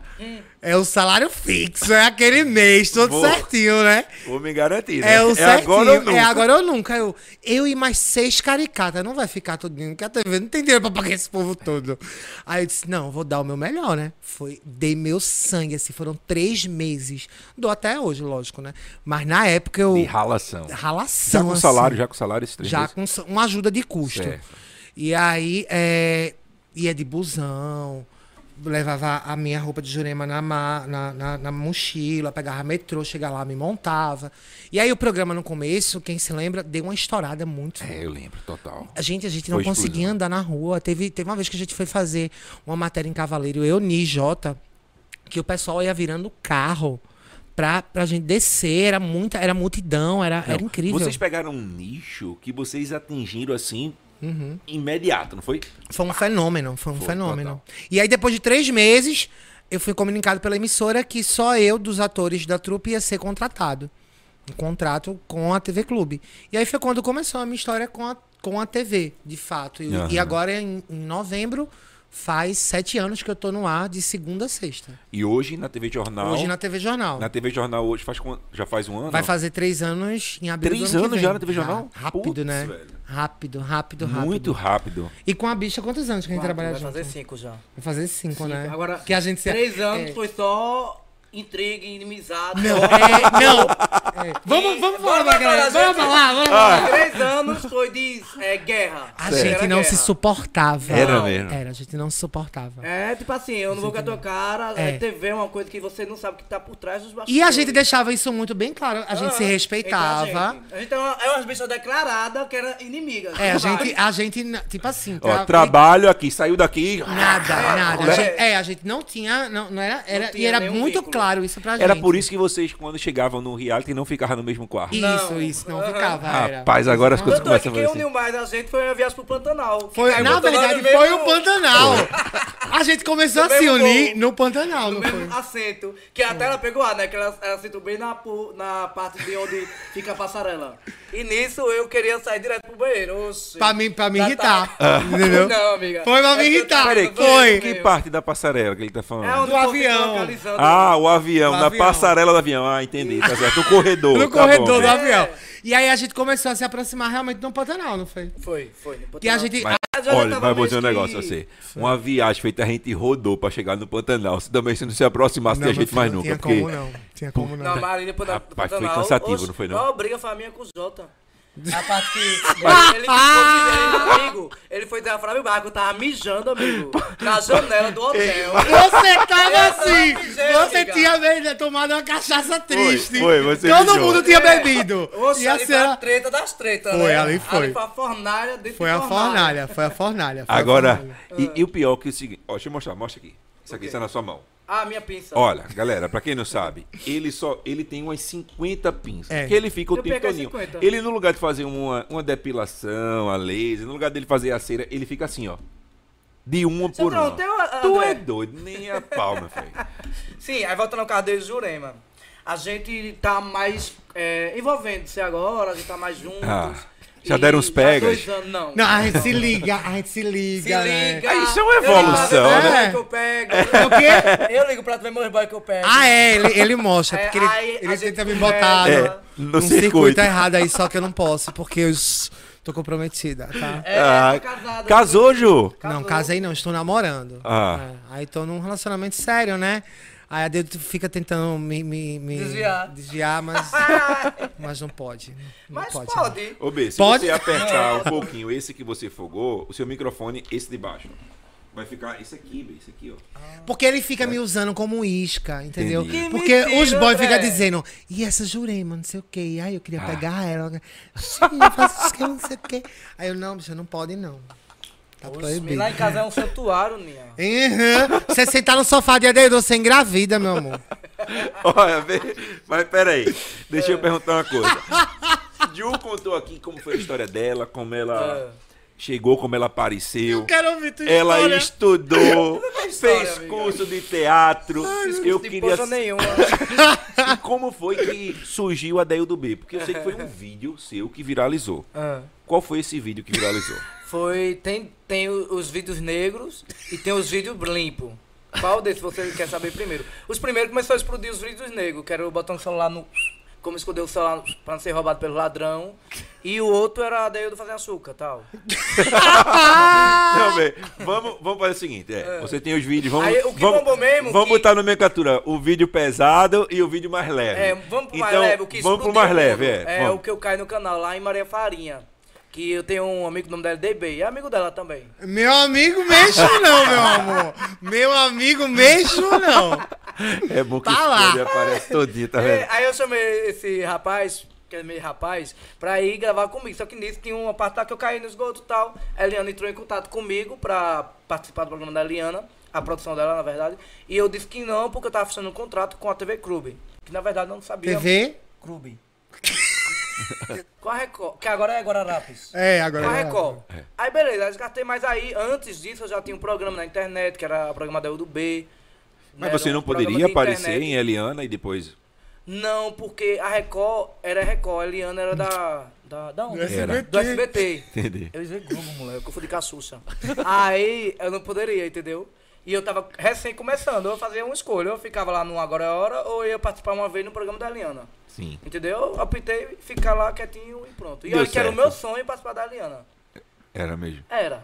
é o salário fixo, é aquele mês, todo Vou. certinho, né? Vou me garantir, né? É o certinho. agora ou nunca. É agora ou nunca. Eu, eu e mais seis caricatas. Não vai ficar tudo porque a TV não tem dinheiro pra pagar esse povo todo. Aí eu disse, não, vou dar o meu melhor, né? Foi, dei meu sangue, assim, foram três meses. Dou até hoje, lógico, né? Mas na época eu... De ralação. Já Ralação, com assim. salário, já com salário esses três Já meses? com uma ajuda de custo. Certo. E aí, é, ia de busão, levava a minha roupa de Jurema na, na, na, na mochila, pegava metrô, chegava lá, me montava. E aí o programa no começo, quem se lembra, deu uma estourada muito. É, eu lembro, total. A gente, a gente Foi não conseguia explosão. andar na rua. Teve, teve uma vez que a gente foi fazer uma matéria em Cavaleiro, eu, Ni, Jota, que o pessoal ia virando carro pra, pra gente descer. Era muita, era multidão, era, era Não, incrível. Vocês pegaram um nicho que vocês atingiram assim, imediato, não foi? Foi um fenômeno, foi um Foi, fenômeno. total. E aí, depois de três meses, eu fui comunicado pela emissora que só eu, dos atores da trupe, ia ser contratado. Um contrato com a TV Clube. E aí foi quando começou a minha história com a, com a TV, de fato. E, Aham. e agora, em, em novembro, faz sete anos que eu tô no ar, de segunda a sexta. E hoje na TV Jornal. Hoje na TV Jornal. na TV Jornal hoje faz já faz um ano? Vai fazer três anos em abril Três anos já na TV Jornal? Rápido, Putz, né? velho. Rápido, rápido, rápido. Muito rápido. E com a bicha, quantos anos que a gente Quatro, trabalha vai junto? fazer cinco já. Vai fazer cinco, né? Agora, que a gente se- três anos é, foi só intriga, inimizade. Não, é, não. É. Vamos, vamos falar pra galera. Vamos falar, vamos falar. Três anos foi de é, guerra. A Era gente não guerra. se suportava. Era mesmo. Era, a gente não se suportava. É, tipo assim, eu não vou com a tua cara, É. é. TV é uma coisa que você não sabe o que tá por trás dos E bastidores. a gente deixava isso muito bem claro. A gente Ah, se respeitava. então a gente, a gente é, uma, é umas pessoas declaradas que eram inimigas. É, a gente, a gente, tipo assim, Ó, tra- trabalho aqui, saiu daqui. Nada, É, nada. é. A gente, é, a gente não tinha, não, não era, era Não tinha e era muito vínculo. claro isso pra gente. Era por isso que vocês, quando chegavam no reality, não ficavam no mesmo quarto. Isso, Não. isso, não ficava. era. Rapaz, agora as coisas Tanto é começam a quem fazer assim. uniu mais a gente foi a viagem pro Pantanal. Foi, caiu na Pantanal verdade, mesmo- foi o Pantanal. A gente começou a se mesmo unir no Pantanal, No não foi? mesmo assento. Que até ela pegou ar, né? Que ela, ela sentou bem na, na parte de onde fica a passarela. E nisso eu queria sair direto pro banheiro. Oxi. Pra me, pra me Já irritar. tá- Entendeu? Não, amiga. Foi pra me É irritar. Peraí, que, Foi. que parte da passarela que ele tá falando? É Do avião. Ah, o avião, O na avião. passarela do avião. Ah, entendi, tá certo. No corredor. No tá corredor bom. do É. avião. E aí a gente começou a se aproximar realmente no Pantanal, não foi? Foi, foi. no Que a gente. Olha, mas vou dizer um negócio a que- você. Uma viagem feita, a gente rodou pra chegar no Pantanal. Se também se não se aproximasse Não, meu gente mais não nunca. tinha Porque como não. Tinha como não. Não, ali depois da Rapaz, foi Pantanal, cansativo, oxe, não foi, não? Ó, briga família com o Jota. A parte que ele, ele ficou dizendo, amigo, ele foi dar Flávio Barco, eu tava mijando, amigo, na janela do hotel. Você tava assim! Você amiga. tinha mesmo tomado uma cachaça triste. foi, você Todo mijou. mundo tinha bebido. Oxe, E a ali foi a senhora. treta das tretas, Foi, né? ali foi. Ali foi a fornalha dentro Foi de a fornalha, foi a fornalha. foi a Agora, fornalha. e, e o pior que é o seguinte. Ó, deixa eu mostrar, mostra aqui. Isso aqui está na sua mão. Ah, minha pinça. Olha, galera, pra quem não sabe, ele só ele tem umas 50 pinças. É. Que ele fica o Eu tempo todinho. 50. Ele, no lugar de fazer uma, uma depilação, a laser, no lugar dele fazer a cera, ele fica assim, ó. De uma por não uma. Tu André? é doido, nem a pau, meu filho. Sim, aí voltando ao caso deles, Jurema. A gente tá mais é, envolvendo-se agora, a gente tá mais juntos. Ah, já deram uns pegas? dois anos, não. Não, a gente se liga, a gente se liga, Se né? liga. Ah, isso é uma eu ligo pra evolução, ver né? Que eu pego. É o quê? Eu ligo pra tu ver meus boys que eu pego. Ah, é, ele, ele mostra, É, porque ele, aí ele gente tenta me botar É, no, circuito circuito. errado aí, só que eu não posso, porque eu tô comprometida, tá? É, Ah, casado. Casou, Ju? Casou. Não, casei não, estou namorando. Ah. É, aí tô num relacionamento sério, né? Aí a dedo fica tentando me, me, me Desviar. desviar, mas, mas não pode. Não Mas pode. pode. Ô, B, se Pode? você apertar um pouquinho esse que você fogou, o seu microfone, esse de baixo, vai ficar esse aqui, B, esse aqui, ó. Porque ele fica me usando como isca, entendeu? Porque mentira, os boys ficam dizendo, e essa Jurema, não sei o quê. Ai, eu queria pegar ela. Sim, eu faço isso, que não sei o quê. Aí eu, não, bicho, não pode não. Tá proibido. lá em casa é um santuário, Ninha. Uhum. Você sentar no sofá de adeiro, você engravida, meu amor. Olha, mas peraí, deixa eu perguntar uma coisa. Ju contou aqui como foi a história dela, como ela chegou, como ela apareceu. Quero ouvir tua Ela história. estudou, história, fez amiga. curso de teatro. eu de queria. nenhuma. E como foi que surgiu a Deio do B? Porque eu sei que foi um vídeo seu que viralizou. Ah. Qual foi esse vídeo que viralizou? Foi. Tem, tem os vídeos negros e tem os vídeos limpos. Qual desses você quer saber primeiro? Os primeiros começou a explodir os vídeos negros, que era eu botando o celular no. Como esconder o celular pra não ser roubado pelo ladrão. E o outro era daí eu fazer açúcar tal. Não, bem, vamos, vamos fazer o seguinte: é, você tem os vídeos, vamos. Aí, o que vamos, bombou mesmo, Vamos que- botar no minha captura o vídeo pesado e o vídeo mais leve. É, vamos pro mais Então, leve, o que Vamos pro mais leve, é. É vamos. o que eu caio no canal, lá em Maria Farinha. Que eu tenho um amigo, o nome dela é DB, e é amigo dela também. Meu amigo, mexo não, meu amor. Meu amigo, mexo não. É bom que Tá lá. aparece todinho, tá É, vendo? aí eu chamei esse rapaz, que é meio rapaz, pra ir gravar comigo. Só que nisso tinha uma parte lá que eu caí no esgoto e tal. A Eliana entrou em contato comigo pra participar do programa da Eliana, a produção dela, na verdade. E eu disse que não, porque eu tava fechando um contrato com a TV Clube. Que na verdade eu não sabia. TV? Clube. com a Record, que agora é Guararapes. É, agora. Com a é. Record. Aí beleza, descartei, mas aí antes disso eu já tinha um programa na internet, que era o programa da U do B. Mas Era você um não programa poderia de aparecer internet. em Eliana e depois. Não, porque a Record era Record, a Eliana era da. Da, da onde? Do Era. Do SBT. Entendi. Eu ia Globo, moleque, eu fui de caçuça. Aí eu não poderia, entendeu? E eu tava recém começando, eu fazia uma escolha, eu ficava lá no Agora é Hora ou eu ia participar uma vez no programa da Eliana. Sim. Entendeu? Eu optei ficar lá quietinho e pronto. E Deu olha que era o meu sonho participar da Eliana. Era mesmo. Era.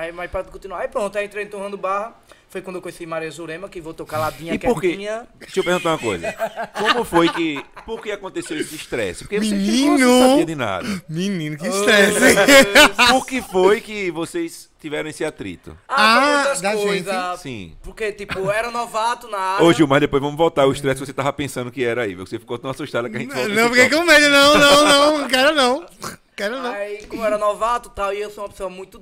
Aí, mas pra continuar. Aí pronto, aí entrei em Torrando Barra. Foi quando eu conheci Maria Jurema, que voltou caladinha, E por quê? quietinha. Deixa eu perguntar uma coisa. Como foi que. Por que aconteceu esse estresse? Porque você Menino! chegou sem sabia de nada. Menino, que estresse. Por que foi que vocês tiveram esse atrito? Ah, Ah, da coisas. Sim. Porque, tipo, era novato na área. Ô, Gil, mas depois vamos voltar. O estresse que você tava pensando que era aí. Você ficou tão assustada que a gente não, nesse fiquei com medo. Não, não, não. Não quero não. Quero não. Aí, como eu era novato e tal, e eu sou uma pessoa muito.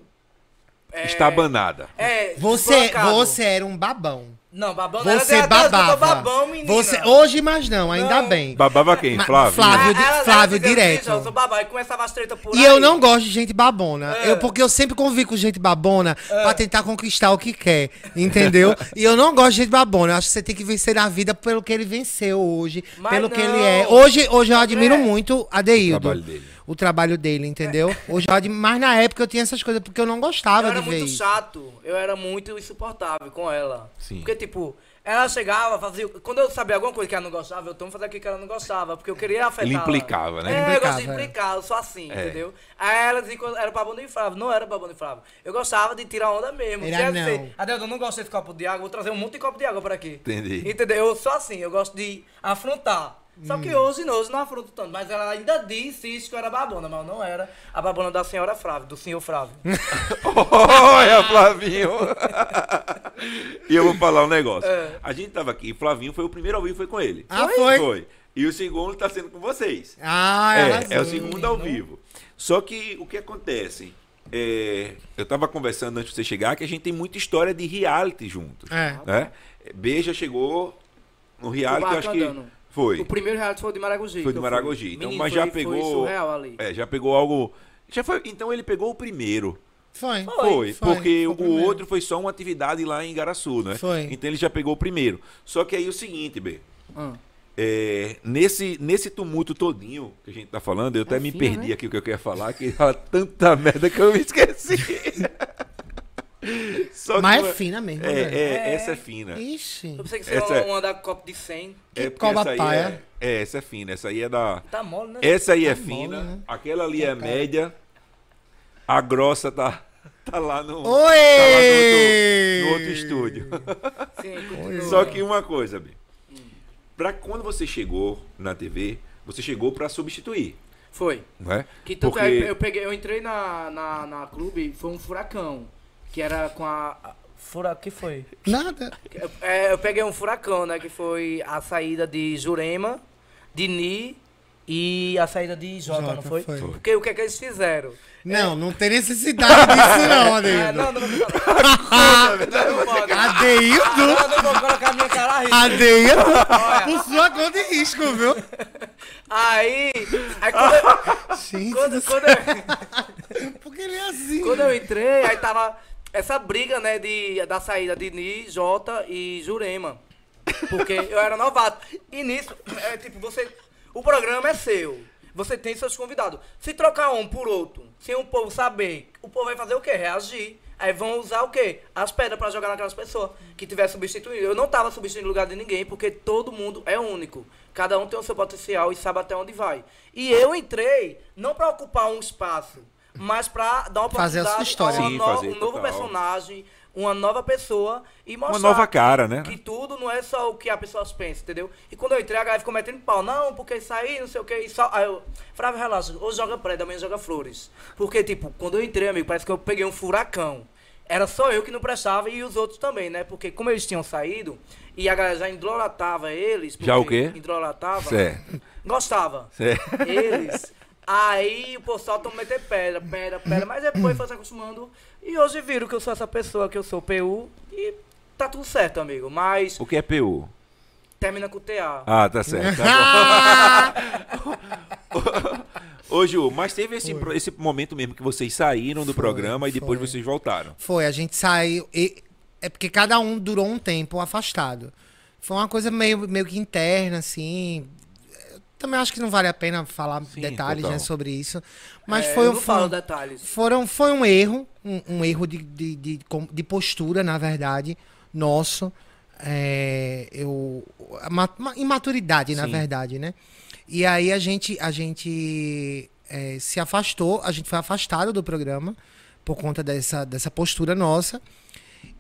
É, Estabanada. É, Você, desbancado. você era um babão. Não, babão não Você era de- eu tô babava. babão, menina. Você, hoje, mas não, ainda Não. bem. Babava quem? Flávio? Flávio. Ah, ela- Flávio ela direto. assim, "Já, Eu sou babá, e começava as tretas por E aí. eu não gosto de gente babona. É. Eu, porque eu sempre convivi com gente babona pra tentar conquistar o que quer. Entendeu? e eu não gosto de gente babona. Eu acho que você tem que vencer na vida pelo que ele venceu hoje. Mas pelo que não. ele é. Hoje, hoje eu admiro É. muito a Deildo. O trabalho dele. O trabalho dele, entendeu? Hoje eu admiro, mas na época eu tinha essas coisas porque eu não gostava Eu era de ver muito isso. chato, eu era muito insuportável com ela. Sim. Porque, tipo, ela chegava, fazia. Quando eu sabia alguma coisa que ela não gostava, eu tomo fazer aquilo que ela não gostava, porque eu queria afetar. Ele implicava, né? É, eu Implicava, gosto de é. implicar, eu sou assim, É. entendeu? Aí ela dizia que eu era babão de Flávio. Não era babão de Flávio. Eu gostava de tirar onda mesmo. Era não. ser, Adeus, eu não gosto desse copo de água, vou trazer um monte de copo de água por aqui. Entendi. Entendeu? Eu sou assim, eu gosto de afrontar. Só que Hum. hoje não, hoje não afronto tanto. Mas ela ainda disse isso que eu era babona, mas eu não era a babona da senhora Flávio, do senhor Flávio. Olha, Flavinho! e eu vou falar um negócio. É. A gente tava aqui, Flavinho foi o primeiro ao vivo, foi com ele. Ah, foi? Foi. E o segundo tá sendo com vocês. Ah, É, arrasou. é o segundo ao vivo. Só que o que acontece? É, eu tava conversando antes de você chegar que a gente tem muita história de reality juntos. É. Né? Beija chegou no reality, acho que andando. Foi. O primeiro reality foi o de Maragogi. Foi fui. Maragogi. Então, Menino, mas já foi- pegou. Foi surreal ali. É, já pegou algo. Já foi, então ele pegou o primeiro. Foi. Foi, foi, porque foi o outro foi só uma atividade lá em Igaraçu, né? Foi. Então ele já pegou o primeiro. Só que aí é o seguinte, B. Hum. É, nesse, nesse tumulto todinho que a gente tá falando, eu até É me fina, perdi né? aqui o que eu queria falar, que fala tanta merda que eu me esqueci. Que Mas uma- é fina mesmo, É, né? é, essa é fina. Ixi. Eu pensei que Essa você é- ia uma da copo de 100. Que é cobra essa aí paia. é, é, essa é fina. Essa aí é da. Tá mole, né? Essa aí é Tá fina. mole, né? Aquela ali é média. A grossa tá, tá lá no. Oi! Tá lá no outro, no outro estúdio. Sim, continua. Só que uma coisa, Bi. Pra quando você chegou na TV, você chegou pra substituir, Foi. não é? Que tanto Porque é, eu, peguei, eu entrei na, na, na clube, foi um furacão. Que era com a. fura, que foi? Nada. Eu, é, eu peguei um furacão, né? Que foi a saída de Jurema, de Ni e a saída de Jota, não Jota, foi? foi. Porque o que é que eles fizeram? Não, não tem necessidade disso não, É, Adeildo. não, não, não, não. Não. Adeildo? Eu não vou colocar minha cara a rir. Adeildo? Por sua conta e risco, viu? Aí, aí quando, eu, Gente, quando, quando, eu, porque ele é assim. quando eu entrei, aí tava essa briga, né, de, da saída de Ni, Jota e Jurema. Porque eu era novato. E nisso, é tipo, você. O programa é seu. Você tem seus convidados. Se trocar um por outro, sem o povo saber, o povo vai fazer o quê? Reagir. Aí vão usar o quê? As pedras pra jogar naquelas pessoas que tiver substituído. Eu não tava substituindo lugar de ninguém, porque todo mundo é único. Cada um tem o seu potencial e sabe até onde vai. E eu entrei não pra ocupar um espaço, mas pra dar uma Fazer a sua oportunidade história. a uma Sim, no- fazer, um novo total. personagem, uma nova pessoa e mostrar nova cara, né? que tudo não é só o que as pessoas pensam, entendeu? E quando eu entrei, a galera ficou metendo pau. Não, porque isso aí, não sei o que. E só... Aí eu, Flávio, relaxa. Hoje joga prédio, amanhã joga flores. Porque, tipo, quando eu entrei, amigo, parece que eu peguei um furacão. Era só eu que não prestava e os outros também, né? Porque como eles tinham saído e a galera já idolatrava eles. Já o porque quê? Idolatava. Certo. Gostava. Certo. Eles. Aí o pessoal tão meter pedra, pedra, pedra, mas depois foi se acostumando. E hoje viram que eu sou essa pessoa, que eu sou PU. E tá tudo certo, amigo. Mas O que é PU? termina com TA. Ah, tá certo. Tá. Ô, Ju, mas teve esse, pro- esse momento mesmo que vocês saíram do Foi, programa e depois foi. vocês voltaram. Foi, a gente saiu. E, é porque cada um durou um tempo afastado. Foi uma coisa meio, meio que interna, assim. Também acho que não vale a pena falar Sim, detalhes né, sobre isso. Mas É, foi, um- foi, detalhes. foram, foi um erro, um, um erro de, de, de, de postura, na verdade, nosso. É, eu, a ma- ma- imaturidade, na Sim. verdade, né? E aí a gente, a gente é, se afastou, a gente foi afastado do programa por conta dessa, dessa postura nossa.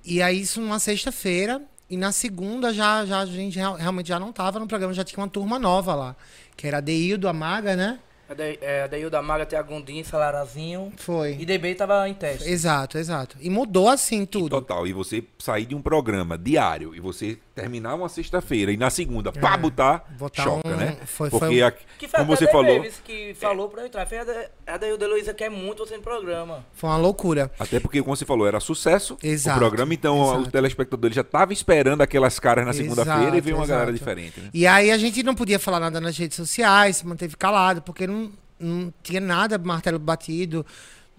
E aí, isso numa sexta-feira. E na segunda, já, já a gente real- realmente já não tava no programa, já tinha uma turma nova lá. Que era a Deildo, a Maga, né? A é, a daí o da Maga tem a Gondim, Salarazinho. Foi. E DB tava em teste. Exato, exato. E mudou assim tudo. Total. E você sair de um programa diário e você terminar uma sexta-feira e na segunda, pá, botar, Botar choca, um- né? foi- Porque, foi um- a- Que foi como você a falou, Davis que falou pra eu entrar. Foi a da- a daí o Deluísa quer muito você no programa. Foi uma loucura. até porque, como você falou, era sucesso Exato, o programa, então exato. o telespectador ele já estava esperando aquelas caras na segunda-feira e veio uma galera exato. diferente, né? E aí a gente não podia falar nada nas redes sociais, se manteve calado, porque não, não tinha nada martelo batido.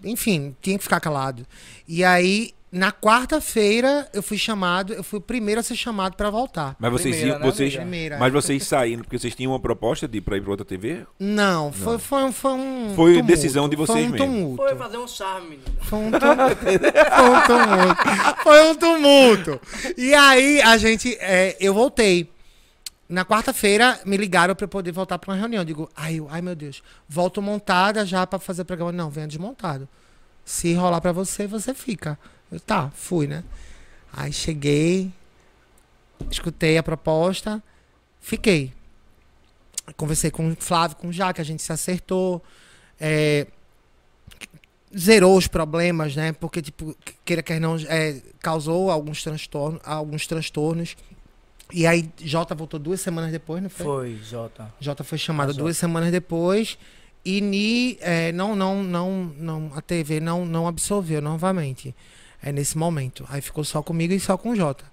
Enfim, tinha que ficar calado. E aí, na quarta-feira, eu fui chamado, eu fui o primeiro a ser chamado pra voltar. Mas vocês Primeira, iam, né, vocês? Primeira. mas vocês saíram porque vocês tinham uma proposta de ir pra ir pra outra TV? Não, foi, foi, um- foi um. Foi tumulto, decisão de Foi vocês um mesmo. tumulto. Foi fazer um charme, menino. Foi um tumulto. Foi um tumulto. Foi um tumulto. E aí, a gente. é, eu voltei. Na quarta-feira, me ligaram pra eu poder voltar pra uma reunião. Eu digo, ai, eu- ai meu Deus, volto montada já pra fazer programa. Não, venha desmontado. Se rolar pra você, você fica. Eu, tá, fui, né? Aí cheguei, escutei a proposta, fiquei. Conversei com o Flávio, com o Jaque, a gente se acertou. É, zerou os problemas, né? Porque, tipo, queira quer não, é, causou alguns transtornos, alguns transtornos. E aí, Jota voltou duas semanas depois, não foi? Foi, Jota. Jota foi chamado Jota. duas semanas depois. E Ni, é, não, não, não, não, a TV não, não absorveu novamente. É nesse momento. Aí ficou só comigo e só com o Jota.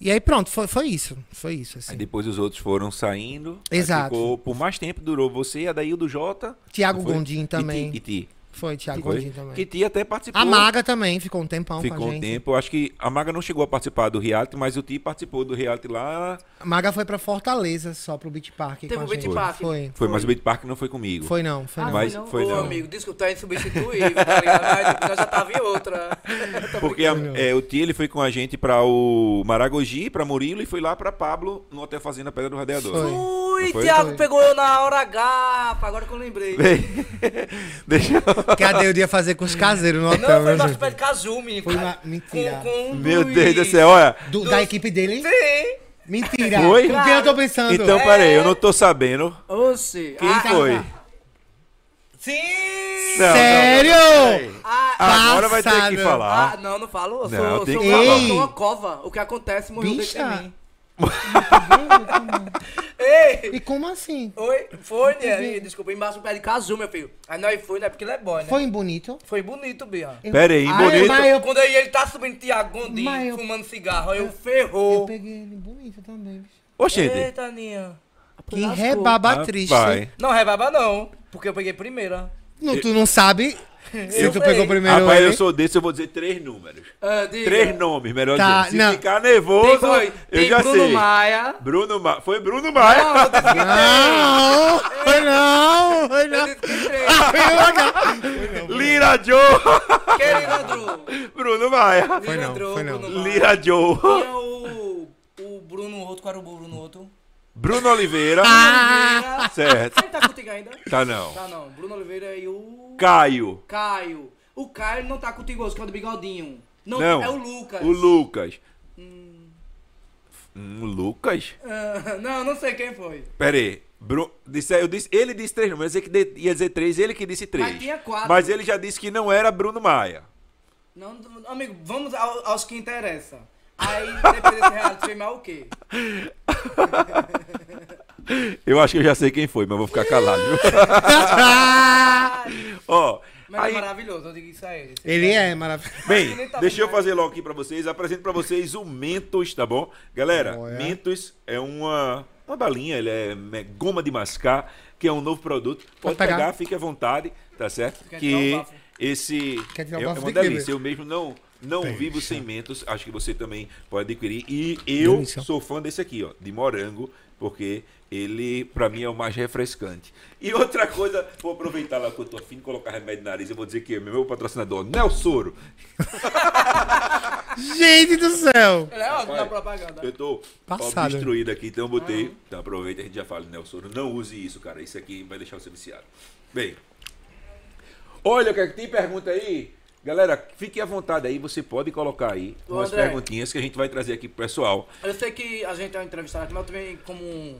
E aí pronto, foi, foi isso. Foi isso, assim. Aí depois os outros foram saindo. Exato. Ficou, por mais tempo durou você, a daí o do Jota. Tiago? Gondim também. E ti, e ti. Foi, Tiago Foi? Gondim também. Que ti até participou. A Maga também ficou um tempão Ficou com a um tempo. Eu acho que a Maga não chegou a participar do reality, mas o Ti participou do reality lá. A Maga foi pra Fortaleza só pro Beach Park. Teve o Beach. Park. Foi. Foi, mas o Beat Park não foi comigo. Foi não, foi Ah, não. Mas não? foi Ô, não. amigo, desculpa, tá insubstituível, tá ligado? Mas nós já tava em outra. Porque a- é, o Ti ele foi com a gente pra o Maragogi, pra Murilo e foi lá pra Pablo no Hotel Fazenda Pedra do Radiador. Foi. Ui, Não foi? Thiago Foi. pegou eu na hora H, agora que eu lembrei. Bem, Deixa eu... Que a Deus ia fazer com os caseiros no hotel. Não, foi nosso gente? pé de menino. Foi uma- mentira. Com, com Meu Luiz. Deus do céu, olha. Do- Da equipe dele? Sim. Mentira. Foi? Com quem eu tô pensando? Então, É. peraí, eu não tô sabendo. Oxe. Quem ah, foi? Sim. Não, não, Sério? não, não. Ah, Agora vai ter que falar. ah, não, não falo. Eu Não, sou, que falar. eu sou uma cova. O que acontece morreu dentro Bicha. de mim. Ei! E como assim? Oi, foi, né? Desculpa, embaixo do pé de Caju, meu filho. Aí nós foi, né? Porque ele é boy, né? Foi em bonito? Foi bonito, Bia. Pera aí, Ai, bonito. eu- Quando aí ele tá subindo Tiago Gondim, eu- fumando cigarro, aí eu Eu ferrou. peguei ele bonito também. bicho. Oxente. Eita, Ninha. Que Lascou. rebaba triste. Não, rebaba não, porque eu peguei primeira. Não, tu não sabe se Eu tu pegou primeiro Rapaz, ele. eu sou desse, eu vou dizer três números. Ah. Três nomes, melhor Tá, dizer. Se não. ficar Tem, nervoso, foi, eu tem já Bruno sei. Maia. Bruno Maia. Foi Bruno Maia. Não, Não, foi não, foi Eu não. disse que três. Lira Joe. Querido Andrew. Bruno Maia. Foi não, foi não. Bruno Maia. Lira Joe. Tinha o, o Bruno outro, qual era o Bruno outro? Bruno Oliveira. Oliveira. Certo. Ele tá contigo ainda? Tá não. Tá não, Bruno Oliveira e o... Caio. Caio. O Caio não tá contigo hoje, que é o do bigodinho. Não, Não. é o Lucas. O Lucas. Hum, Lucas? Ah, não, não sei quem foi. Pera aí. Bru... Disse, eu disse, ele disse três números, eu que de- ia dizer três, ele que disse três. Mas tinha quatro. Mas ele já disse que não era Bruno Maia. Não, amigo, vamos ao- aos que interessa. Aí, depois desse reality, foi mal o quê? Eu acho que eu já sei quem foi, mas vou ficar calado. viu? Ó, Mas aí, é maravilhoso, eu digo isso a ele. Ele é maravilhoso. bem, tá deixa eu fazer logo aqui pra vocês. Apresento pra vocês o Mentos, tá bom? Galera, Olha. Mentos é uma, uma balinha, ele é é goma de mascar, que é um novo produto. Pode, Pode pegar. pegar. fique à vontade, tá certo? Quer que bafo? esse é, é uma delícia. Eu mesmo não não vivo sem mentos, acho que você também pode adquirir. E eu Delícia. sou fã desse aqui, ó, de morango, porque ele, pra mim, é o mais refrescante. E outra coisa, vou aproveitar lá que eu tô afim de colocar remédio no nariz, eu vou dizer que é meu patrocinador, Nelsoro. Gente do céu. Ele é na Rapaz, propaganda. Eu tô Passado. obstruído aqui, então eu botei. Então aproveita e a gente já fala, Nelsoro, não use isso, cara. Isso aqui vai deixar você viciado. Bem. Olha, o é que tem pergunta aí? Galera, fique à vontade aí, você pode colocar aí Ô, umas André. perguntinhas que a gente vai trazer aqui pro pessoal. Eu sei que a gente é um entrevistado aqui, mas eu também, como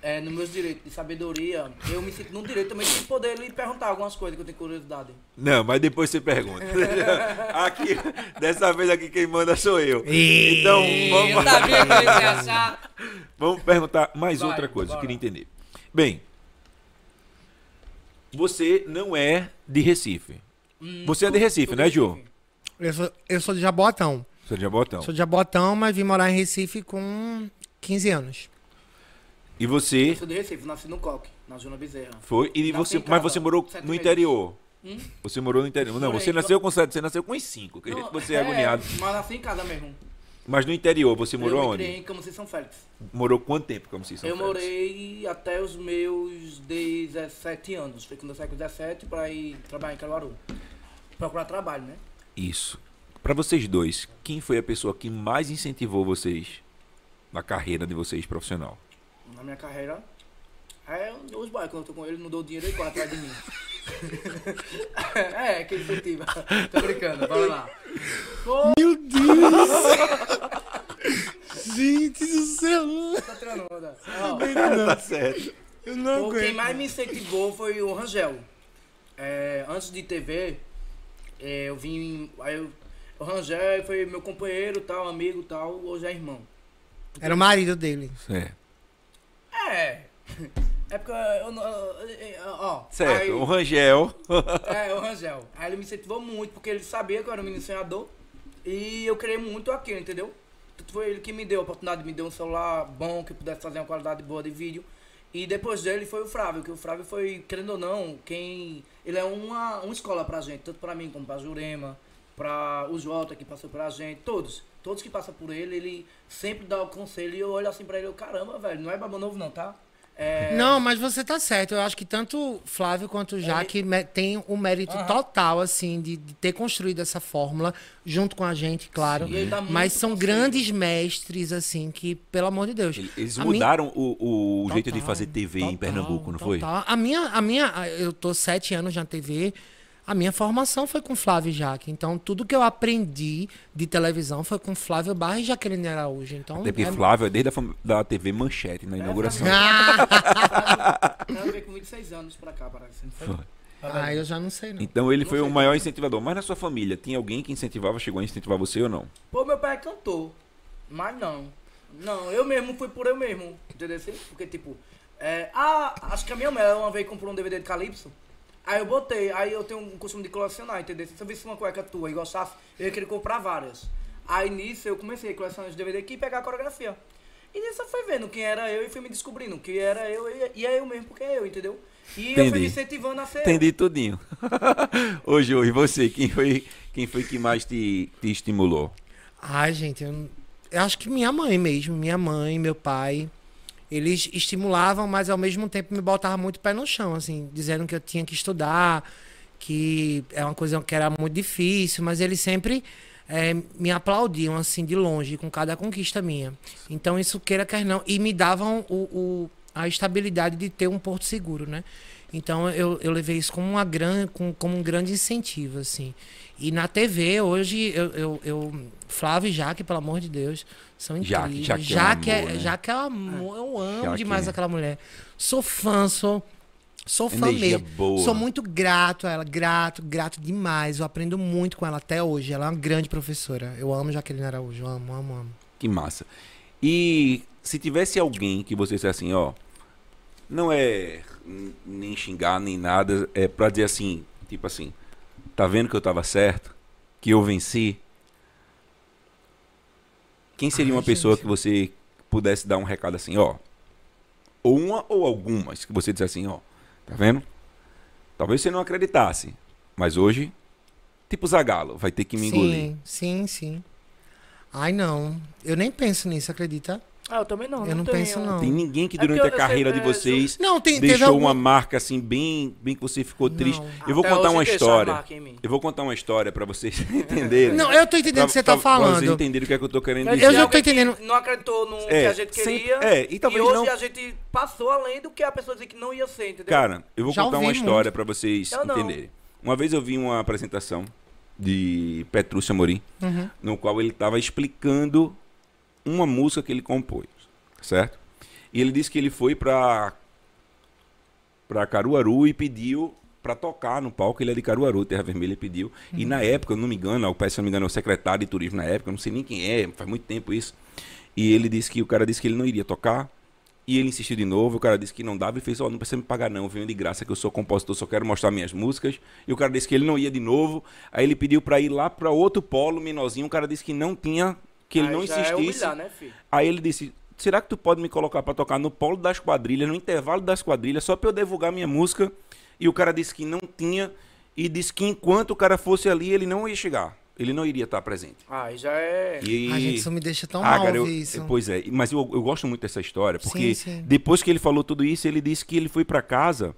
é, nos meus direitos de sabedoria, eu me sinto no direito também de poder lhe perguntar algumas coisas que eu tenho curiosidade. Não, mas depois você pergunta. aqui, dessa vez aqui quem manda sou eu. Então, Eu vamos, sabia que ele ia achar. vamos perguntar mais Vai, outra coisa, eu bora. queria entender. Bem, você não é de Recife. Você é de Recife, né, Ju? Eu sou, eu sou de Jabotão. Sou de Jabotão. Sou de Jabotão, mas vim morar em Recife com 15 anos. E Eu você sou de Recife, nasci no Coque, na Zona Bezerra. foi e Nasci você, em mas casa, você morou sete no meses. interior. Hum? Você morou no interior. Não, Morei, você nasceu com sete, você nasceu com uns cinco. Acredito Não, que você é agoniado. Mas nasci em casa mesmo. Mas no interior, você morou eu me onde? criei em Camusim São Félix. Morou quanto tempo, como se eu morei até os meus 17 anos. Foi quando eu saí com 17 pra ir trabalhar em Caruaru. Procurar trabalho, né? Isso. Pra vocês dois, quem foi a pessoa que mais incentivou vocês na carreira de vocês profissional? Na minha carreira. É os boys, quando eu tô com ele, não dou dinheiro, ele corre atrás de mim. é, que incentiva. Tô brincando, bora lá. Meu Deus! Gente do céu! Tá tirando onda. Ó, tá certo. Eu não Pô, quem mais me incentivou foi o Rangel. É, antes de TV, é, eu vim. Aí eu, o Rangel foi meu companheiro, tal, amigo tal, hoje é irmão. Era o marido dele. Certo. É. É porque eu não. Ó, Certo. aí- O Rangel. É, o Rangel. Aí ele me incentivou muito, porque ele sabia que eu era um menino sonhador. E eu queria muito aquilo, entendeu? Foi ele que me deu a oportunidade, me deu um celular bom, que pudesse fazer uma qualidade boa de vídeo. E depois dele foi o Flávio, que o Flávio foi, querendo ou não, quem. Ele é uma, uma escola pra gente, tanto pra mim como pra Jurema, pra o Jota que passou pra gente, todos. Todos que passam por ele, ele sempre dá o conselho e eu olho assim pra ele, eu, caramba, velho, não é baba novo não, tá? É, Não, mas você tá certo. Eu acho que tanto Flávio quanto o Jaque me- tem o mérito total, assim, de, de ter construído essa fórmula junto com a gente, claro. Ele dá muito Mas são grandes mestres, assim, que, pelo amor de Deus. Eles minha- mudaram o, o jeito de Total, fazer TV em total, Pernambuco, não foi? total. A minha, a minha, eu tô sete anos na TV. A minha formação foi com Flávio Jaque. Então, tudo que eu aprendi de televisão foi com Flávio Barra e Jaqueline Araújo. Então, Até porque é- Flávio é desde a fam- da TV Manchete, na inauguração. Ah, Ela veio com 26 anos pra cá, parece. Não foi? ah, eu já não sei, não. Então ele Não foi o maior incentivador. Mas na sua família, tinha alguém que incentivava, chegou a incentivar você ou não? Pô, meu pai é cantor. Mas não. Não, eu mesmo fui por eu mesmo. Entendeu? Porque, tipo, é, ah, acho que a minha mãe uma vez comprou um DVD de Calypso. Aí eu botei, aí eu tenho um costume de colecionar, entendeu? Se eu visse uma cueca tua e gostasse, eu ia querer comprar várias. Aí nisso eu comecei a colecionar os DVD aqui e pegar a coreografia. E nisso eu fui vendo quem era eu e fui me descobrindo que era eu e, e é eu mesmo porque é eu, entendeu? E eu fui Entendi. me incentivando a ser eu. Entendi tudinho. Ô, Jô, e você? Quem foi, quem foi que mais te, te estimulou? Ai, gente, eu, eu acho que minha mãe mesmo, minha mãe, meu pai, eles estimulavam, mas ao mesmo tempo me botavam muito pé no chão, assim, dizendo que eu tinha que estudar, que é uma coisa que era muito difícil, mas eles sempre eh, me aplaudiam, assim, de longe, com cada conquista minha. Então, isso queira quer não, e me davam o, o- a estabilidade de ter um porto seguro, né? Então eu, eu levei isso como, uma gran, com, como um grande incentivo, assim. E na TV, hoje, eu, eu, eu- Flávio e Jaque, pelo amor de Deus, são Jaque, incríveis. Jaque é um amor, né? Jaque é amor, eu amo Jaque demais é. aquela mulher. Sou fã, sou, sou fã Energia mesmo. boa. Sou muito grato a ela, grato, grato demais. Eu aprendo muito com ela até hoje. Ela é uma grande professora. Eu amo Jaqueline Araújo, amo, amo, amo. Que massa. E se tivesse alguém que você dissesse assim, ó, não é nem xingar nem nada, é pra dizer assim, tipo assim, tá vendo que eu tava certo? Que eu venci? Quem seria Ai, uma pessoa gente. que você pudesse dar um recado assim, ó? Ou uma ou algumas que você dissesse assim, ó, tá vendo? Talvez você não acreditasse, mas hoje, tipo Zagalo, vai ter que me engolir. Sim, sim, sim. Ai, não. Eu nem penso nisso, acredita? Ah, eu também não. Eu não tenho. penso, não. Tem ninguém que É durante a eu- eu carreira de vocês Não, tem, deixou algum... uma marca assim bem, bem que você ficou Não. triste. Eu vou Até contar uma a história. Eu vou contar uma história pra vocês entenderem. Não, eu tô entendendo o que você tá Pra- pra vocês falando. entenderem o que é que eu tô querendo dizer. Eu já tô que entendendo. Não acreditou no que É, a gente sempre- queria. é, e talvez hoje não- a gente passou além do que a pessoa dizia que não ia ser, entendeu? Cara, eu vou Já contar uma ouvi história muito. pra vocês Eu não. entenderem. Uma vez eu vi uma apresentação de Petrúcio Amorim, no qual ele estava explicando uma música que ele compôs, certo? E ele disse que ele foi para para Caruaru e pediu para tocar no palco. Ele é de Caruaru, Terra Vermelha, e pediu. E na época, eu não me engano, o se não me engano, é o secretário de turismo na época, eu não sei nem quem é, faz muito tempo isso. E ele disse que o cara disse que ele não iria tocar. E ele insistiu de novo, o cara disse que não dava e fez, ó, não precisa me pagar não, eu venho de graça que eu sou compositor, só quero mostrar minhas músicas. E o cara disse que ele não ia de novo. Aí ele pediu para ir lá para outro polo menorzinho, o cara disse que não tinha, que ele Aí não já é insistisse. humilhar, né? Aí ele disse: Será que tu pode me colocar pra tocar no polo das quadrilhas, no intervalo das quadrilhas, só pra eu divulgar minha música? E o cara disse que não tinha, e disse que enquanto o cara fosse ali, ele não ia chegar. Ele não iria estar presente. Aí já é. E... Ai, gente, isso me deixa tão Ah, mal cara, eu- isso. Pois é, mas eu, eu gosto muito dessa história, porque Sim, sim. depois que ele falou tudo isso, ele disse que ele foi pra casa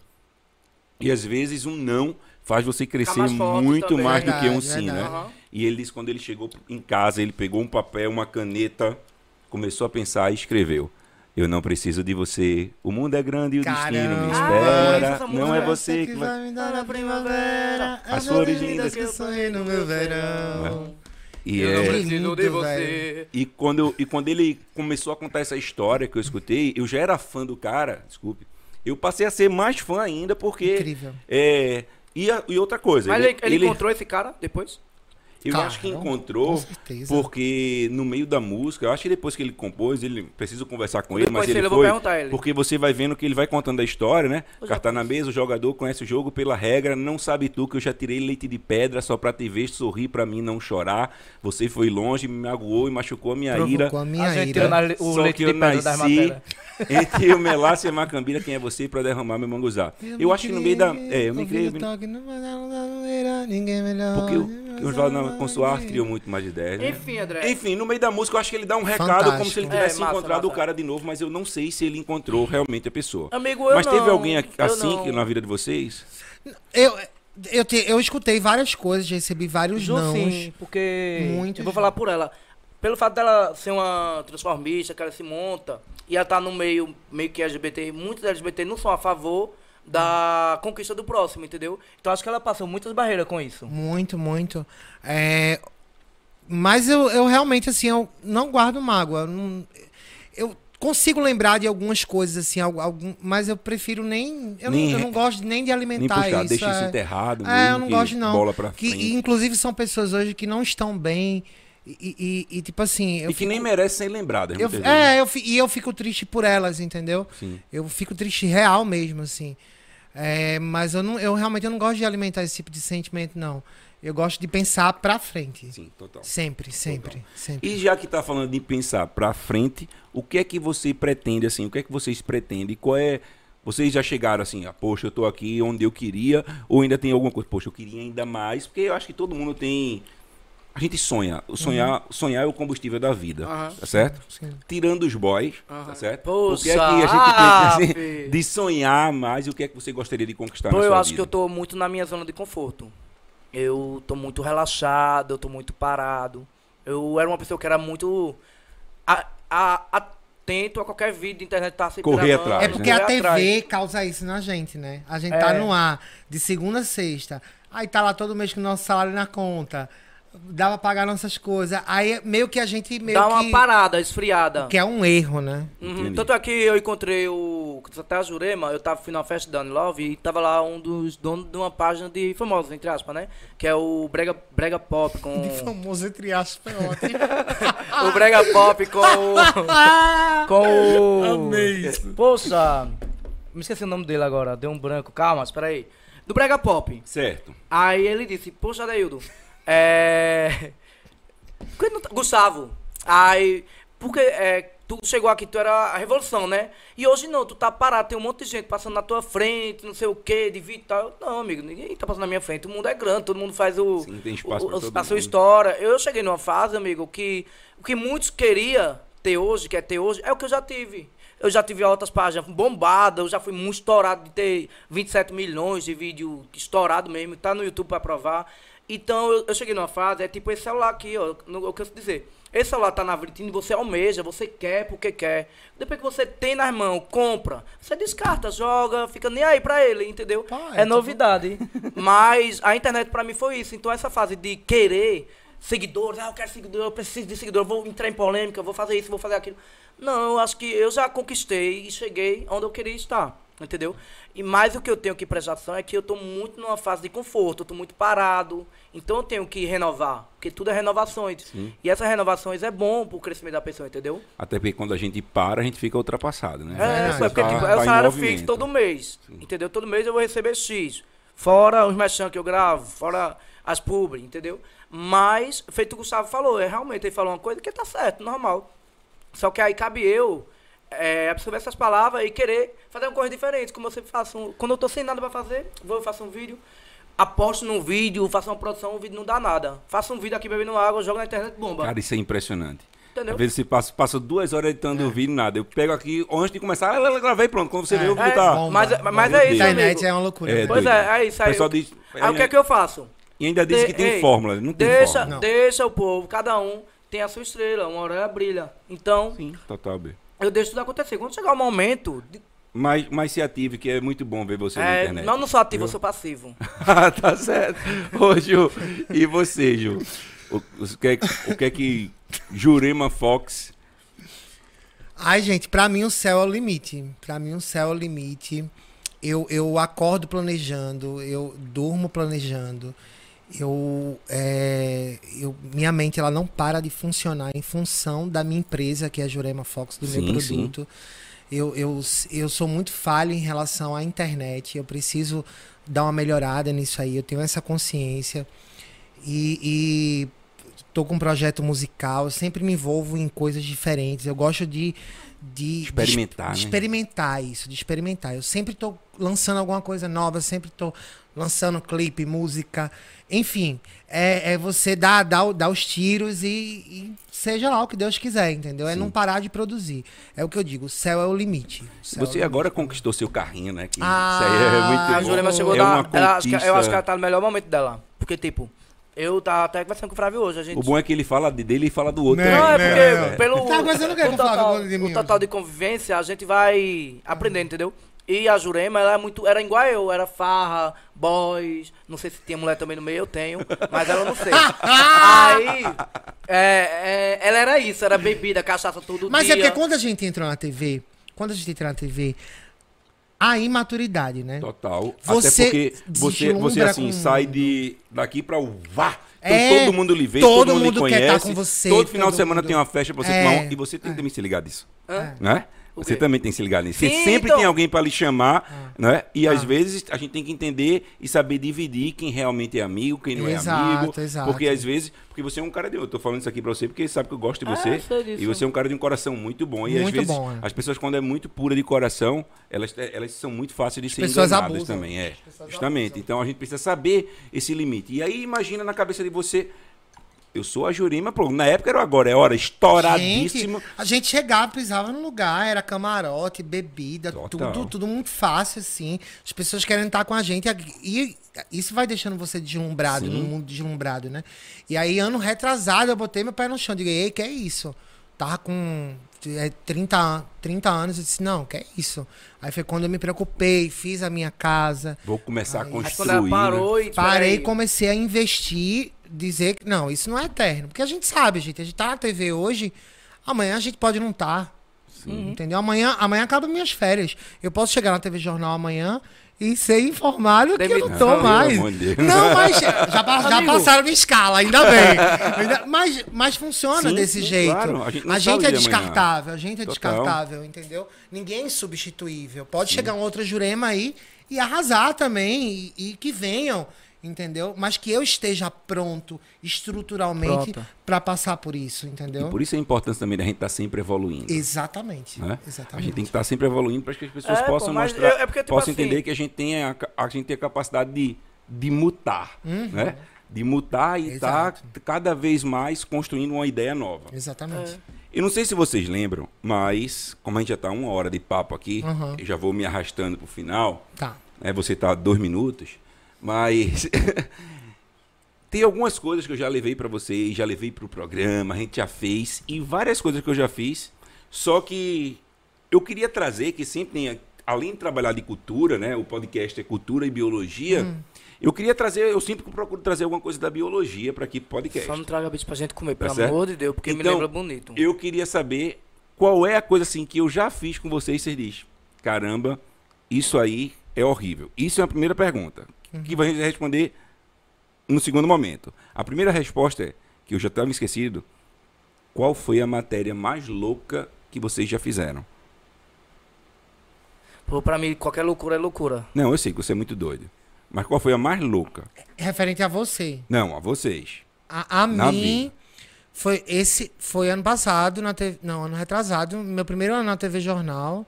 e às vezes um não faz você crescer mais muito também. mais do que um Verdade, sim, né? verdade. E ele disse quando ele chegou em casa, ele pegou um papel, uma caneta, começou a pensar e escreveu. Eu não preciso de você. O mundo é grande e o destino me Caramba. Ah, espera. não é você que vai. me dar a primavera, As flores lindas que sorriem no meu verão. E, Eu não é, preciso de você. e, quando eu- e quando ele começou a contar essa história que eu escutei, eu já era fã do cara, desculpe. Eu passei a ser mais fã ainda porque. Incrível. É, e, a- e outra coisa. Mas ele, ele encontrou esse cara depois? Eu Cara, acho que encontrou, porque no meio da música, eu acho que depois que ele compôs, ele preciso conversar com ele, Depois mas ele eu foi, ele. porque você vai vendo que ele vai contando a história, né? Carta na mesa, o jogador conhece o jogo pela regra, não sabe tu que eu já tirei leite de pedra só pra te ver sorrir pra mim não chorar. Você foi longe, me magoou e machucou a minha ira. Provocou a minha a gente ira. na- o Só leite que de eu pedra das nasci matérias. entre o melaço e a macambira, quem é você pra derramar meu manguzá? Eu, acho que no meio da... É, eu me criei... Ninguém melhor. Porque o, o Jornal Consuar criou muito mais ideias, né? Enfim, André. Enfim, no meio da música eu acho que ele dá um recado Fantástico. como se ele É, tivesse massa, encontrado massa. o cara de novo, mas eu não sei se ele encontrou realmente a pessoa. Amigo, eu mas teve não, alguém assim não. que na vida de vocês? Eu, eu, te- eu escutei várias coisas, já recebi vários Ju, nãos. sim, porque Muito eu vou falar por ela. Pelo fato dela ser uma transformista, que ela se monta, e ela tá no meio, meio que LGBT, muitos LGBT não são a favor da conquista do próximo, entendeu? Então acho que ela passou muitas barreiras com isso. Muito, muito. É, mas eu, eu realmente, assim, eu não guardo mágoa. eu não- eu consigo lembrar de algumas coisas, assim, algu- algum, mas eu prefiro nem. Eu, Nem- não, eu não gosto nem de Nem alimentar puxar, isso. deixa isso é. enterrado É, mesmo, eu não que gosto, não. bola pra Que, frente. e, inclusive, são pessoas hoje que não estão bem. E, e- e, tipo assim. Eu e que fico- nem merecem ser eu, vezes. é, eu, fi- e eu fico triste por elas, entendeu? Sim. Eu fico triste real mesmo, assim. É, mas eu, não, eu realmente eu não gosto de alimentar esse tipo de sentimento, não. Eu gosto de pensar pra frente. Sim, total. Sempre, sempre, sempre. E já que tá falando de pensar pra frente, o que é que você pretende, assim, o que é que vocês pretendem? Qual é... Vocês já chegaram assim, ah, poxa, eu tô aqui onde eu queria, ou ainda tem alguma coisa, poxa, eu queria ainda mais, porque eu acho que todo mundo tem... A gente sonha, o sonhar, sonhar é o combustível da vida, Aham. tá certo? Sim. Tirando os boys, tá Aham. certo? Poxa, o que é que a gente ah, tem filho. assim, de sonhar mais e o que é que você gostaria de conquistar Pô, na eu acho vida? que eu tô muito na minha zona de conforto. Eu tô muito relaxado, eu tô muito parado. Eu era uma pessoa que era muito a- a- atento a qualquer vídeo de internet que tá se Correr gravando, atrás, É porque né? a TV atrás. causa isso na gente, né? A gente É. tá no ar de segunda a sexta. Aí tá lá todo mês com o nosso salário na conta. Dá pra pagar nossas coisas. Aí meio que a gente meio Dá uma que. parada, esfriada. Que é um erro, né? Uhum. Tanto é que eu encontrei o. Até a Jurema, eu tava fui na festa da Love e tava lá um dos donos de uma página de famosos, entre aspas, né? Que é o Brega, Brega Pop com. De famoso entre aspas, é ótimo. o Brega Pop com o. com o. Amei isso. Poxa, me esqueci o nome dele agora, deu um branco. Calma, espera aí. Do Brega Pop. Certo. Aí ele disse, poxa, Adeildo, é... tá- Gustavo, aí, porque é, tu chegou aqui, tu era a revolução, né? E hoje não, tu tá parado, tem um monte de gente passando na tua frente, não sei o que, de vídeo e tal. Não, amigo, ninguém tá passando na minha frente, o mundo é grande, todo mundo faz o... Sim, tem espaço o, o- a sua história. Eu cheguei numa fase, amigo, que o que muitos queria ter hoje, quer ter hoje, é o que eu já tive. Eu já tive outras páginas bombadas, eu já fui muito estourado de ter 27 milhões de vídeo estourado mesmo, tá no YouTube pra provar. Então eu, eu cheguei numa fase, é tipo esse celular aqui, ó, no, o que eu dizer. Esse celular tá na vitrine, você almeja, você quer porque quer. Depois que você tem nas mãos, compra, você descarta, joga, fica nem aí pra ele, entendeu? É é novidade. Mas a internet pra mim foi isso. Então essa fase de querer seguidores, ah, eu quero seguidor, eu preciso de seguidor, eu vou entrar em polêmica, eu vou fazer isso, vou fazer aquilo. Não, eu acho que eu já conquistei e cheguei onde eu queria estar, entendeu? E mais o que eu tenho que prestar atenção é que eu tô muito numa fase de conforto, eu tô muito parado, então eu tenho que renovar, porque tudo é renovações. E essas renovações é bom pro crescimento da pessoa, entendeu? Até porque quando a gente para, a gente fica ultrapassado, né? É, porque Tá- tipo, tá é o em salário fixo todo mês. Entendeu? Todo mês eu vou receber X. Fora os mechan que eu gravo, fora as publi, entendeu? Mas, feito o Gustavo falou, é realmente ele falou uma coisa que tá certo, normal. Só que aí cabe eu é, absorver essas palavras e querer fazer uma coisa diferente. Como eu sempre faço. um- quando eu tô sem nada pra fazer, vou, eu faço um vídeo, aposto num vídeo, faço uma produção, o vídeo não dá nada. Faço um vídeo aqui bebendo água, jogo na internet, bomba. Cara, isso é impressionante. Entendeu? Às vezes você passa, passa duas horas editando o vídeo nada. Eu pego aqui, antes de começar, eu gravei, pronto. Quando você vê, o vídeo É, tá. mas, mas bomba. é isso, A internet é uma loucura. É, Pois é, é isso aí. O pessoal diz- Aí o que é que eu faço? E ainda diz De- que tem ei, fórmula. Não tem deixa, fórmula. Não. deixa o povo, cada um tem a sua estrela, uma hora ela brilha. Então, Sim, total, B. eu deixo tudo acontecer. Quando chegar o momento. de- Mas, mas se ative, que é muito bom ver você na é, internet. não, eu não sou ativo, eu sou passivo. Ah, tá certo. Ô, Ju, e você, Ju? O, o, que, é, o que é que Jurema Fox... Ai, gente, pra mim o céu é o limite. Pra mim o céu é o limite. Eu, eu acordo planejando, eu durmo planejando. Eu, é, eu, minha mente ela não para de funcionar em função da minha empresa, que é a Jurema Fox, do Sim, meu sim. produto. Eu, eu, eu sou muito falho em relação à internet. Eu preciso dar uma melhorada nisso aí. Eu tenho essa consciência. E, e tô com um projeto musical. Eu sempre me envolvo em coisas diferentes. Eu gosto de. de Experimentar, de, né? experimentar isso, de experimentar. Eu sempre tô lançando alguma coisa nova, sempre tô lançando clipe, música. Enfim, é, é você dar, dar, dar os tiros e, e seja lá o que Deus quiser, entendeu? É não parar de produzir. É o que eu digo, o céu é o limite. O céu é o Você limite. agora conquistou seu carrinho, né? Que Ah, isso aí é muito A bom. Jurema chegou é da. uma ela- que- eu conquista. acho que ela tá no melhor momento dela. Porque, tipo, eu tava até conversando com o Flávio hoje. A gente O bom é que ele fala de- dele e fala do outro. Não, também. Não, é Não, porque não. pelo Tá conversando o o total, o total de convivência, a gente vai aprendendo, entendeu? E a Jurema, ela é muito. Era igual eu, era farra, boys. Não sei se tinha mulher também no meio, eu tenho, mas ela não sei. Aí. é, é, ela era isso, era bebida, cachaça todo Mas dia. é porque quando a gente entrou na TV, quando a gente entra na TV, a imaturidade, né? Total. Você Até porque você, você assim, com- sai de daqui pra o vá. Então É, todo mundo lhe vê, todo todo, mundo, mundo lhe quer conhece. tá com você, todo final de todo semana mundo- tem uma festa pra você É, tomar um, e você tem que também se ligar disso. Hã? Né? Você também tem que se ligar nisso. Você sempre então. tem alguém pra lhe chamar, né? E às Ah. vezes a gente tem que entender e saber dividir quem realmente é amigo, quem não é Exato, amigo. exato. Porque às vezes, porque você é um cara de. Eu tô falando isso aqui pra você porque sabe que eu gosto de Ah, você. disso. e você é um cara de um coração muito bom. E às Muito vezes bom, é. as pessoas, quando é muito pura de coração, elas, elas são muito fáceis de ser pessoas enganadas abusam. também. É, justamente. abusam. Então a gente precisa saber esse limite. E aí imagina na cabeça de você. Eu sou a Jurima, pô, na época era agora, é hora, estouradíssimo. Gente, a gente chegava, pisava no lugar, era camarote, bebida, Total. tudo, tudo muito fácil, assim. As pessoas querem estar com a gente. E isso vai deixando você deslumbrado, Sim. no mundo deslumbrado, né? E aí, ano retrasado, eu botei meu pé no chão. Digo, ei, que é isso? Tava com é, 30, an- 30 anos, eu disse, não, que é isso? Aí foi quando eu me preocupei, fiz a minha casa, Vou começar a Aí- Mas construir. né? parou e. Parei e comecei a investir, dizer que não, isso não é eterno. Porque a gente sabe, gente, a gente tá na TV hoje, amanhã a gente pode não estar. Entendeu? Amanhã, amanhã acabam minhas férias. Eu posso chegar na TV Jornal amanhã e ser informado que eu não tô mais. Não, mas já, já passaram minha escala, ainda bem. Mas, mas funciona Sim, desse sim, jeito. claro. A gente a gente é descartável, a gente é Total. descartável, entendeu? Ninguém é insubstituível. Pode chegar um outro Jurema aí e arrasar também, e, e que venham, entendeu? Mas que eu esteja pronto estruturalmente pra passar por isso, E entendeu? por isso a importância também da gente estar sempre evoluindo. Exatamente. né? Exatamente. A gente tem que estar sempre evoluindo para que as pessoas É, pô, possam mas mostrar, eu- é porque, tipo possam assim- entender que a gente tem a, a gente tem a capacidade de, de mutar, Uhum. né? De mutar e estar Exato. cada vez mais construindo uma ideia nova. Exatamente. Eu não sei se vocês lembram, mas como a gente já está uma hora de papo aqui, Uhum. eu já vou me arrastando pro final. Tá. né? Você tá dois minutos, mas Tem algumas coisas que eu já levei pra vocês, já levei pro programa, a gente já fez, e várias coisas que eu já fiz. Só que eu queria trazer, que sempre tem, além de trabalhar de cultura, né? O podcast é cultura e biologia. Hum. Eu queria trazer, eu sempre procuro trazer alguma coisa da biologia para aqui podcast. Só não traga bicho pra gente comer, Tá pelo certo? amor de Deus, porque me Então, lembra bonito. Eu queria saber qual é a coisa assim que eu já fiz com vocês, vocês dizem, caramba, isso aí é horrível. Isso é a primeira pergunta, que vai responder no segundo momento. A primeira resposta é, que eu já estava esquecido, qual foi a matéria mais louca que vocês já fizeram? Pô, pra mim, qualquer loucura é loucura. Não, eu sei que você é muito doido. Mas qual foi a mais louca? Referente a você. Não, a vocês. A, a mim, vida. foi esse foi ano passado, na TV, não, ano retrasado, meu primeiro ano na TV Jornal.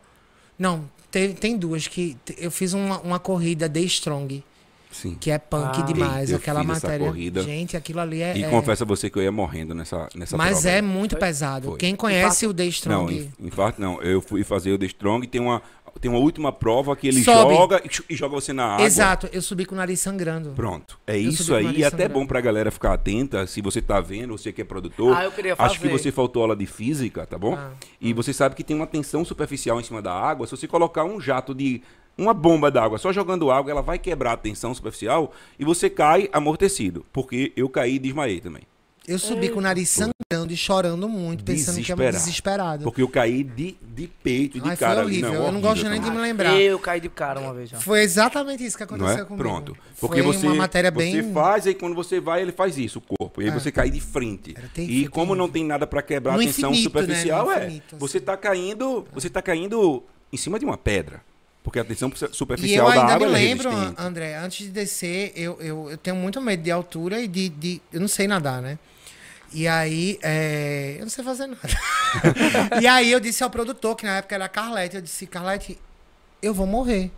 Não, teve, tem duas que eu fiz uma, uma corrida The Strong, Sim. que é punk Ah. demais, Eu aquela fiz essa matéria. corrida. Gente, aquilo ali é, E é- confesso a você que eu ia morrendo nessa, nessa mas prova. é muito Foi? pesado. Foi. Quem conhece o The Não, Strong, em, em fato não. Eu fui fazer o The Strong tem uma, tem uma última prova que ele Sobe. joga e e joga você na água. exato, eu subi com o nariz sangrando. Pronto. É Eu isso aí. E até sangrando. bom pra galera ficar atenta. Se você tá vendo, você que é produtor. Ah, eu queria Acho que fazer. você faltou aula de física, tá bom? Ah. E você sabe que tem uma tensão superficial em cima da água. Se você colocar um jato de. Uma bomba d'água só jogando água, ela vai quebrar a tensão superficial e você cai amortecido. Porque eu caí e desmaiei também. Eu subi com o nariz sangrando e chorando muito, pensando que ia me Desesperado. desesperado. Porque eu caí de, de peito, de Ai, cara foi horrível. Não, eu não gosto nem de me lembrar. Eu caí de cara uma vez já. Foi exatamente isso que Não aconteceu é? comigo. Pronto. Porque Foi você, uma matéria bem... você faz, aí quando você vai, ele faz isso, o corpo. E aí É. você cai de frente. Era terrível, e como não tem nada pra quebrar No a tensão infinito, né? superficial, No é. infinito, Você assim. tá caindo. Você tá caindo em cima de uma pedra. Porque a tensão E eu superficial da ainda água me ela é lembro, resistente. André, antes de descer, eu, eu, eu tenho muito medo de altura e de, de. Eu não sei nadar, né? E aí, é, eu não sei fazer nada. e aí eu disse ao produtor, que na época era a Carlete, eu disse, Carlete, eu vou morrer.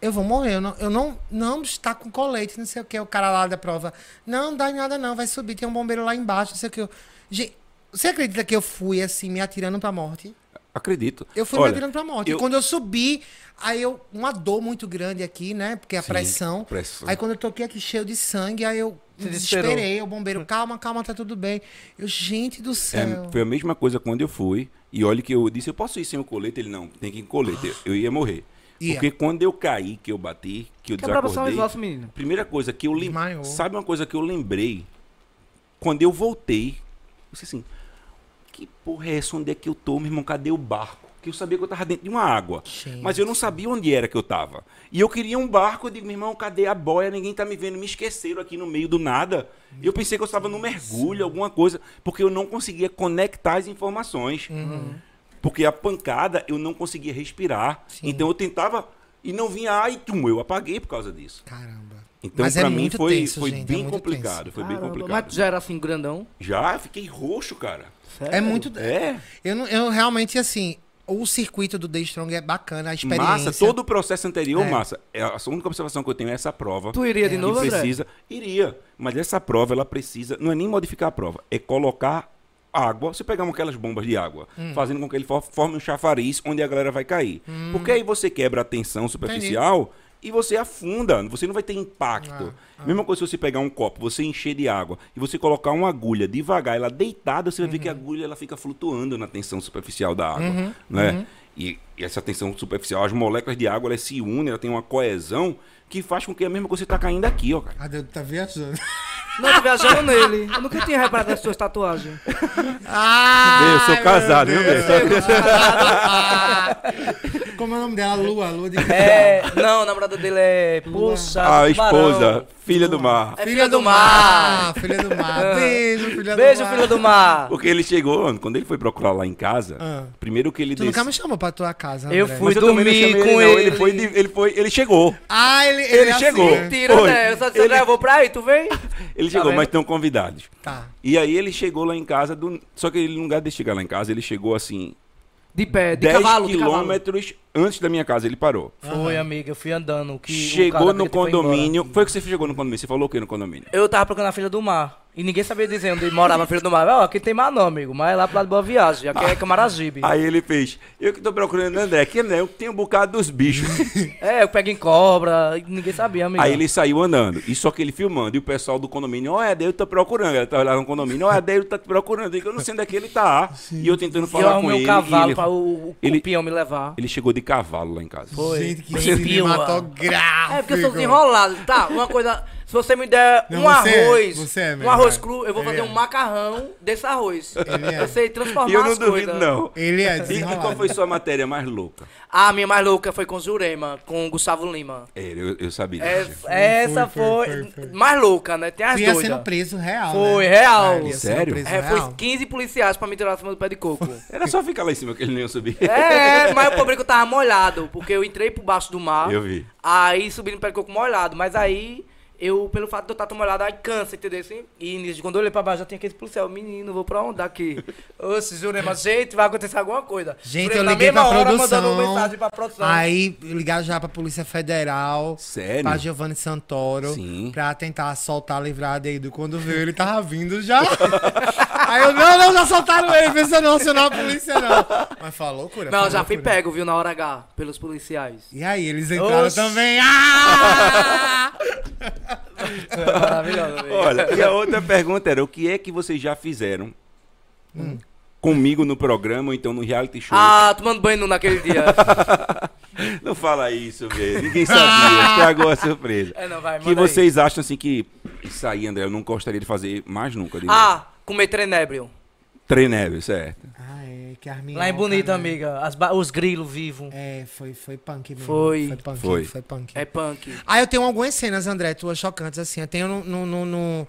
Eu vou morrer. Eu não, eu não, não está com colete, não sei o que. O cara lá da prova, não, não dá em nada não, vai subir, tem um bombeiro lá embaixo, não sei o que. Gente, você acredita que eu fui assim, me atirando pra morte? Acredito. Eu fui Olha, me pra morte. eu- E quando eu subi, aí eu. Uma dor muito grande aqui, né? Porque a Sim, pressão. pressão. Aí quando eu toquei aqui cheio de sangue, aí eu desesperou. desesperei. O bombeiro, calma, calma, tá tudo bem. Eu, gente do É, céu. foi a mesma coisa quando eu fui. E olha que eu disse, eu posso ir sem o colete? Ele, não, tem que ir com colete. Eu- Eu ia morrer. Ia. Porque quando eu caí, que eu bati, que eu Quebrava só os desacordei... menino. Primeira coisa que eu lembrei. Sabe uma coisa que eu lembrei? Quando eu voltei, eu disse assim: que porra é essa? Onde é que eu tô, meu irmão? Cadê o barco? Que eu sabia que eu tava dentro de uma água. Gente. Mas eu não sabia onde era que eu tava. E eu queria um barco, eu digo, meu irmão, cadê a boia? Ninguém tá me vendo. Me esqueceram aqui no meio do nada. Eu pensei que eu estava no mergulho, alguma coisa, porque eu não conseguia conectar as informações. Uhum. Porque a pancada eu não conseguia respirar. Sim. Então eu tentava e não vinha ar e tum, eu apaguei por causa disso. Caramba. Então, Mas pra é mim, foi, tenso, foi gente, é bem muito complicado. tenso. Foi bem Caramba, complicado. Mas já era assim, grandão? Já, fiquei roxo, cara. Sério? É muito. É. Eu, não- eu realmente, assim, o circuito do The Strong é bacana, a experiência. Massa, todo o processo anterior, É. massa. É, A única observação que eu tenho é essa prova. Tu iria de É. novo, que André? precisa. Iria. Mas essa prova, ela precisa. Não é nem modificar a prova, é colocar água. Você pegar aquelas bombas de água, Hum. fazendo com que ele for- forme um chafariz onde a galera vai cair. Hum. Porque aí você quebra a tensão superficial. E você afunda, você não vai ter impacto. Ah, Mesma coisa se você pegar um copo, você encher de água e você colocar uma agulha devagar, ela deitada, você vai ver que a Uhum. agulha ela fica flutuando na tensão superficial da água. né? uhum. E, e essa tensão superficial, as moléculas de água elas se unem, ela tem uma coesão que faz com que a mesma coisa você tá caindo aqui, ó, cara. Ah, Deus, tá viajando. Não, tô viajando nele. Eu nunca tinha reparado nas suas tatuagens. Ah! eu sou casado, viu, velho? Como é o nome dela? Lua, Lua de É, não, a namorada dele é. Poxa, A esposa, filha do mar. É filha do mar. Filha do mar. Beijo, filha Beijo, do mar. filho do mar. Porque ele chegou, mano, quando ele foi procurar lá em casa, Ah. primeiro que ele Tu nunca me chamou pra tua casa, Eu André. fui Mas eu também não dormir chamei com não. ele. Ele foi, ele foi, ele chegou. Ah, ele, ele, Ele é assim, chegou. Mentira, Foi. né? Eu só disse, Ele- eu vou pra aí, tu vem? Ele Tá chegou, vendo? mas estão convidados. Tá. E aí ele chegou lá em casa, do... só que ele, no lugar de chegar lá em casa, ele chegou assim, De pé, de 10 cavalo, de cavalo. quilômetros antes da minha casa, ele parou. Foi, amiga, eu fui andando. Que chegou cara no que foi condomínio. Foi que você chegou no condomínio? Você falou o que no condomínio? Eu tava procurando a filha do mar. E ninguém sabia dizer onde morava Filho do Mar. Ó, aqui tem mais não, amigo. Mas é lá pro lado de Boa Viagem, aqui é Camaragibe. Aí ele fez, eu que tô procurando André, aqui né, eu tenho um bocado dos bichos. É, eu pego em cobra, ninguém sabia, amigo. Aí ele saiu andando, e só que ele filmando, e o pessoal do condomínio, ó, é Deus tá procurando, ele tava lá no condomínio, ó, é Deus tá te procurando, eu não sei onde é que ele tá. E eu tentando E eu falar com arrumei ele. o cavalo ele, pra o, o ele- peão me levar. ele chegou de cavalo lá em casa. Foi. Gente, que cinematográfico. É porque eu sou desenrolado. Tá, uma coisa. Se você me der Não, um você é, arroz, você é um mesmo, arroz é. cru, eu vou Ele fazer é. um macarrão desse arroz. Ele é. Eu sei transformar E eu não as duvido, coisas. não. Ele é E, e desenrolado. qual foi sua matéria mais louca? A minha mais louca foi com Jurema, com o Gustavo Lima. É, eu, eu sabia. É- disso. essa foi, foi, foi, foi. mais louca, né? Tem as doidas. sendo preso real, Foi, né? real. Ah, ele ia sendo Sério? preso É, foi real. 15 policiais pra me tirar acima do pé de coco. Era só ficar lá em cima que ele não ia subir. É, mas o problema é que eu tava molhado, porque eu entrei por baixo do mar. Eu vi. Aí subi no pé de coco molhado, mas aí eu, pelo fato de eu estar tão molhado, aí cansa, entendeu assim? E nisso, quando eu olhei pra baixo, já tinha aquele policial, menino, vou pra onde daqui? Oxe, Jurema, gente, vai acontecer alguma coisa. Gente, Jurema, eu na liguei mesma pra hora, produção. mandando mensagem pra produção. Aí ligaram já pra Polícia Federal. Sério? Pra Giovanni Santoro. Sim. Pra tentar soltar a livrada aí do quando veio, ele tava vindo já. aí eu, não, não, já soltaram ele. Pensa não, acionar a polícia não. Mas falou, loucura. Não, já fui loucura. pego, viu, na hora H, pelos policiais. E aí, eles entraram Oxi. também. Ah! Maravilhoso, amigo. Olha, e a outra pergunta era: o que é que vocês já fizeram comigo no programa ou então no reality show? Ah, tomando banho naquele dia. Não fala isso, velho. Ninguém sabia. Estragou a surpresa. É, não, vai, que manda aí. vocês acham assim que. Isso aí, André, eu não gostaria de fazer mais nunca. Ah, comer trenébrio. Treinébio, certo. Ah, é, que arminha. Lá em Bonita, amiga. As ba- os grilos vivos. É, foi, foi punk mesmo. Foi. Foi punk. Foi. Foi, punk. É punk. Ah, eu tenho algumas cenas, André, tuas chocantes, assim. Eu tenho no, no- no- no-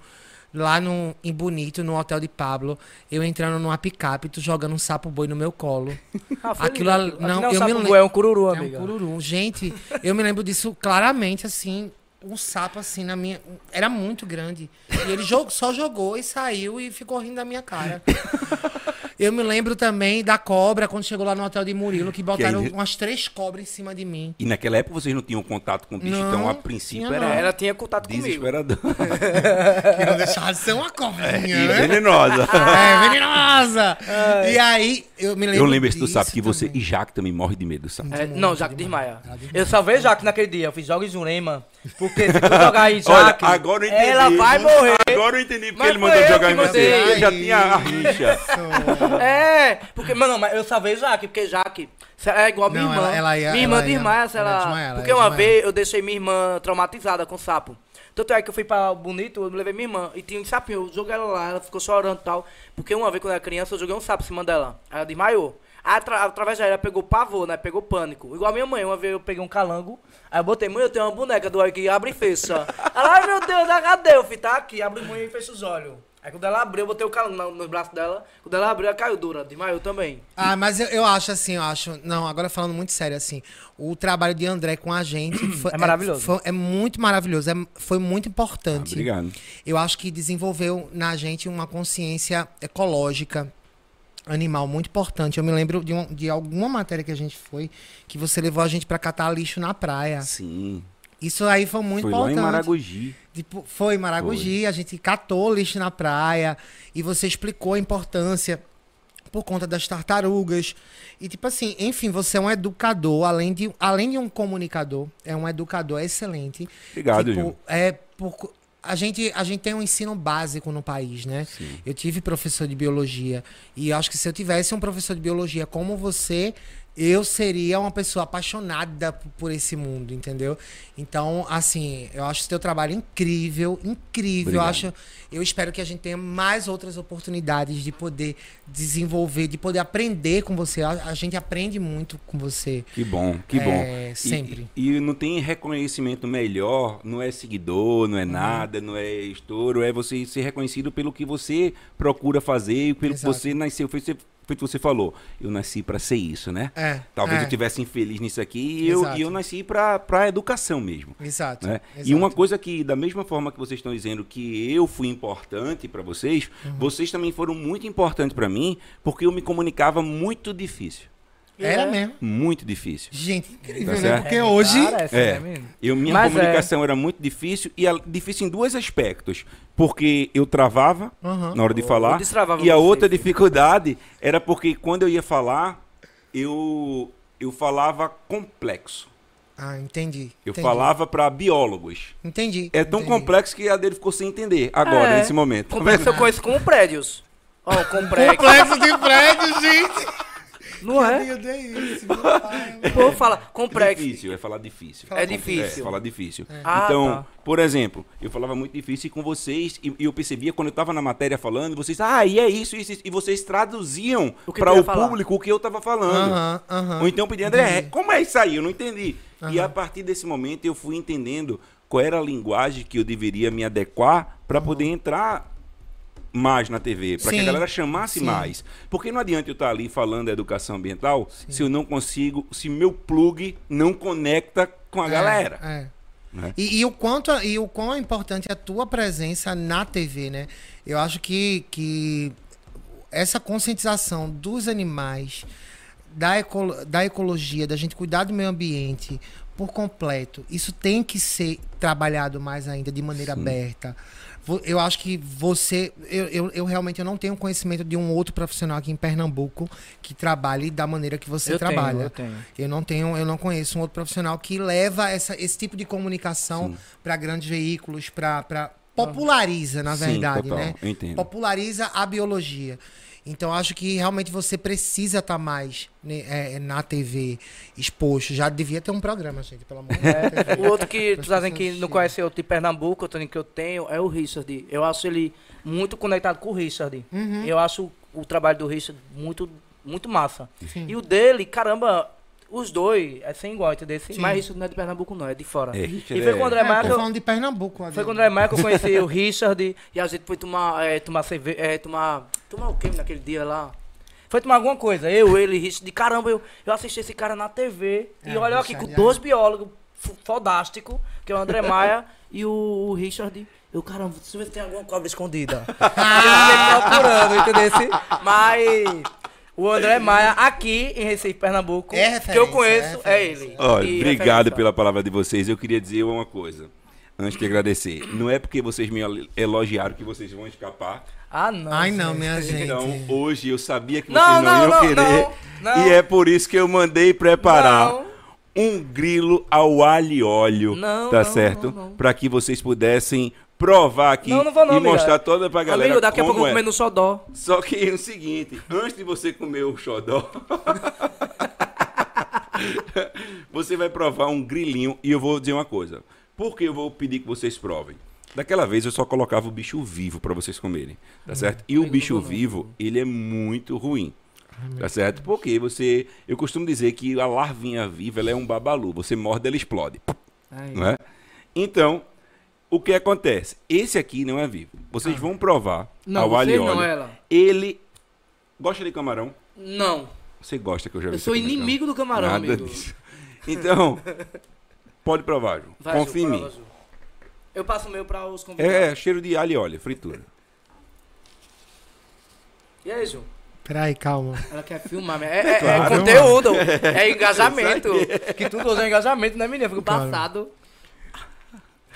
lá no, em Bonito, no hotel de Pablo, eu entrando numa picape, tu jogando um sapo boi no meu colo. Ah, foi Aquilo lindo. ali- não, é um eu sapo me lembro- É um cururu, É um amiga. cururu. Gente, eu me lembro disso claramente, assim, um sapo assim na minha. Era muito grande. E ele jogou, só jogou e saiu e ficou rindo da minha cara. Eu me lembro também da cobra, quando chegou lá no hotel de Murilo, que botaram ainda- umas três cobras em cima de mim. E naquela época vocês não tinham contato com o bicho, Não, então a princípio tinha era não. Ela tinha contato comigo. desesperador. Que não deixava de ser uma cobrinha, e né? venenosa. É, venenosa! E aí, eu me lembro. Eu lembro do disso sapo que você também. e Jaque também morre de medo do sapo. É, não, Jaque desmaia. Eu salvei Jaque naquele dia. Eu fiz joga em Jurema. Porque se tu jogar aí, Olha, Jaque, agora eu entendi. ela vai morrer. Agora eu entendi porque Mas ele mandou eu jogar que em você. Ele já tinha a rixa. É, porque, mano, mas eu salvei Jaque, porque Jaque é igual minha Não, irmã. ela- ela ia- minha irmã ela ia- desmaia se ela ela. desmaia, ela porque uma vez eu deixei minha irmã traumatizada com sapo. Tanto é que eu fui pra Bonito, eu levei minha irmã e tinha um sapinho. Eu joguei ela lá, ela ficou chorando e tal. Porque uma vez quando eu era criança, eu joguei um sapo em cima dela. Ela desmaiou. Aí, atra- através dela, ela pegou pavor, né? Pegou pânico. Igual a minha mãe. Uma vez eu peguei um calango. Aí eu botei, mãe, eu tenho uma boneca do olho que abre e fecha. Ela, ai meu Deus, cadê? Eu fui, tá aqui, abre mãe e fecha os olhos. Aí quando ela abriu, eu botei o calango no, braço dela. Quando ela abriu, ela caiu dura. Desmaiou também. Ah, mas eu, eu acho assim, eu acho. Não, agora falando muito sério, assim. O trabalho de André com a gente foi, É maravilhoso. foi- é muito maravilhoso. é- foi muito importante. Obrigado. Eu acho que desenvolveu na gente uma consciência ecológica animal muito importante. Eu me lembro de, um- de alguma matéria que a gente foi que você levou a gente pra catar lixo na praia. Sim. Isso aí foi muito Foi lá importante. em Maragogi. Tipo, foi Maragogi, a gente catou lixo na praia e você explicou a importância por conta das tartarugas. E tipo assim, enfim, você é um educador, além de, além de um comunicador, é um educador excelente. Obrigado, tipo, Gil. é por, a gente, a gente tem um ensino básico no país, né? Sim. Eu tive professor de biologia e acho que se eu tivesse um professor de biologia como você, eu seria uma pessoa apaixonada por esse mundo, entendeu? Então, assim, eu acho o teu trabalho incrível, incrível. Eu acho, eu espero que a gente tenha mais outras oportunidades de poder desenvolver, de poder aprender com você. A, a gente aprende muito com você. Que bom, que É, bom. Sempre. E, e não tem reconhecimento melhor, não é seguidor, Uhum. não é nada, não é estouro, é você ser reconhecido pelo que você procura fazer e pelo Exato. que você nasceu. Você- foi o que você falou. Eu nasci pra ser isso, né? É. Talvez é, eu tivesse infeliz nisso aqui e eu, e eu nasci pra, pra educação mesmo. Exato. né? E exato. uma coisa que, da mesma forma que vocês estão dizendo que eu fui importante para vocês, Uhum. vocês também foram muito importantes para mim, porque eu me comunicava muito difícil. Era É. mesmo. Muito difícil. Gente, incrível, Tá né? Porque hoje. Parece, É. né? Eu, minha Mas comunicação era muito difícil e a- difícil em dois aspectos. Porque eu travava Aham. na hora de falar. E a você, outra filho. dificuldade era porque quando eu ia falar, eu, eu falava complexo. Ah, entendi. Eu entendi. falava para biólogos. Entendi. É tão entendi. complexo que a dele ficou sem entender agora, É. nesse momento. Complexo eu conheço como prédios. Um complexo. Complexo de prédio, gente. Não é? Meu Deus, isso, meu pai. O povo fala complexo. Difícil, é falar difícil. É difícil. É, falar difícil. Ah, então, tá. por exemplo, eu falava muito difícil com vocês e, e eu percebia quando eu estava na matéria falando, vocês, ah, e é isso, isso, isso", e vocês traduziam para o público o que eu estava falando. Aham, aham. Ou então pedindo, André, como é isso aí? Eu não entendi. E a partir desse momento eu fui entendendo qual era a linguagem que eu deveria me adequar para poder entrar mais na TV, para que a Sim. galera chamasse Sim. mais. Porque não adianta eu estar ali falando da educação ambiental se eu não consigo, se meu plug não conecta com a galera. É. né? E, e o quanto e o quão é importante a tua presença na TV, né? Eu acho que, que essa conscientização dos animais, da, eco, da ecologia, da gente cuidar do meio ambiente por completo, isso tem que ser trabalhado mais ainda de maneira aberta. Eu acho que você. Eu, eu, eu realmente eu não tenho conhecimento de um outro profissional aqui em Pernambuco que trabalhe da maneira que você Eu tenho, trabalha. eu tenho. Eu não tenho, eu não conheço um outro profissional que leva essa, esse tipo de comunicação para grandes veículos, para populariza, na Sim, verdade, total, né? eu entendo. Populariza a biologia. Então acho que realmente você precisa estar mais né, é, na TV exposto. Já devia ter um programa, gente, pelo amor de Deus. O outro que tu sabem que pessoas não conhece outro de Pernambuco, outro que eu tenho, é o Richard. Eu acho ele muito conectado com o Richard. Uhum. Eu acho o trabalho do Richard muito, muito massa. E o dele, caramba, os dois é sem igual, entendeu? Sim. Mas Richard não é de Pernambuco, não, é de fora. É, e foi é- com o André É, Maia que eu- falando de Pernambuco. foi com o André Maia que eu conheci o Richard e a gente foi tomar, é, tomar cerveja, é, tomar, tomar o quê naquele dia lá? Foi tomar alguma coisa, eu, ele, Richard, de caramba, eu, eu assisti esse cara na TV e É, olha aqui, com dois biólogos fodásticos, que é o André Maia e o, o Richard. Eu, caramba, deixa eu ver se tem alguma cobra escondida. eu fiquei procurando, entendeu? Mas o André Maia, aqui em Recife, Pernambuco, É que eu conheço, é é, ele. Olha, E obrigado referência. pela palavra de vocês. Eu queria dizer uma coisa. Antes de agradecer. Não é porque vocês me elogiaram que vocês vão escapar. Ah, não. Ai, não, minha gente. Então, hoje eu sabia que Não, vocês não, não, iam não, querer. não, não. E é por isso que eu mandei preparar Não. um grilo ao alho e óleo. Não, tá não, certo? não, não. Para que vocês pudessem provar aqui Não, não vou não, e amiga. mostrar toda pra galera Amigo, daqui a pouco eu vou é. comer no xodó. Só que é o seguinte, antes de você comer o xodó, você vai provar um grilinho e eu vou dizer uma coisa. Por que eu vou pedir que vocês provem? Daquela vez eu só colocava o bicho vivo para vocês comerem, tá certo? E o bicho vivo, ele é muito ruim. Tá certo? Porque você, eu costumo dizer que a larvinha viva, ela é um babalu, você morde, ela explode. Não é? Então, o que acontece? Esse aqui não é vivo. Vocês vão provar Não, ao alho não, ela. Ele gosta de camarão? Não. Você gosta que eu já vi Eu sou inimigo do camarão? Nada amigo. disso. Então, pode provar, Ju. Vai, Ju, Confia em mim. Ju. Eu passo o meu para os convidados. É, é cheiro de alho e óleo, fritura. E aí, Ju? Peraí, calma. Ela quer filmar. É, é- é claro. conteúdo. É engajamento. que tudo hoje é engajamento, né, menina? Fico Claro. passado.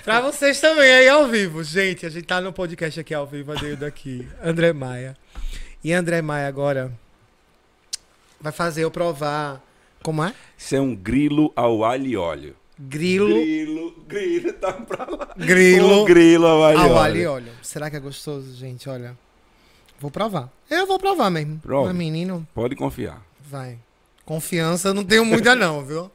Pra vocês também aí ao vivo. Gente, a gente tá no podcast aqui ao vivo, Adeildo aqui. André Maia. E André Maia agora vai fazer eu provar. Como é? Isso é um grilo ao alho e óleo. Grilo Grilo, grilo, tá pra lá. Grilo Um grilo alho e óleo. Será que é gostoso, gente? Olha. Vou provar. Eu vou provar mesmo. Prova. Menino, Pode confiar. vai. Confiança eu não tenho muita não, viu?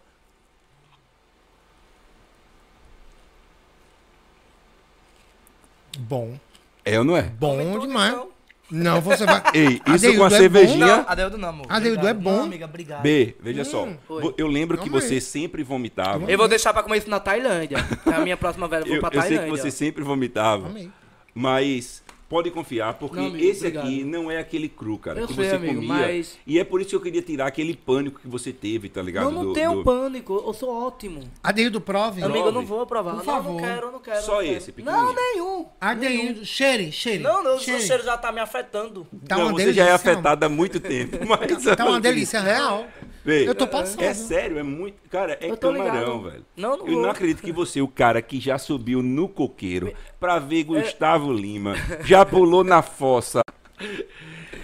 Bom. É ou não é? Bom demais. então. Não, você vai. Ei, isso Adeildo, com a é cervejinha. Não, Adeildo não, amor. Adeildo, é bom? Não, amiga, obrigado. B, veja só. Hum. Oi. Eu lembro que você sempre vomitava. Eu vou deixar pra comer isso na Tailândia. É a minha próxima velha, eu vou Eu, pra eu sei que Tailândia. você sempre vomitava, Amei. mas pode confiar, porque Não, amigo, esse obrigado. aqui não é aquele cru, cara, Eu que sei, você amigo, comia. mas- E é por isso que eu queria tirar aquele pânico que você teve, tá ligado? Não, não Do- tenho do- pânico. Eu sou ótimo. Adeildo, prove. Amigo, eu não vou provar. Por não, favor. não quero, eu não quero. Só não esse, pequenininho. Não, nenhum. Adeildo, cheire, cheire. Não, não, o cheire. cheiro já tá me afetando. Tá não, uma você delícia. já é afetado há muito tempo. Mas Tá uma delícia real. Vê, Eu tô passando. É sério, é muito. Cara, é camarão, ligado. velho. Não, não Eu vou. não acredito que você, o cara que já subiu no coqueiro pra É. ver Gustavo Lima, já pulou na fossa.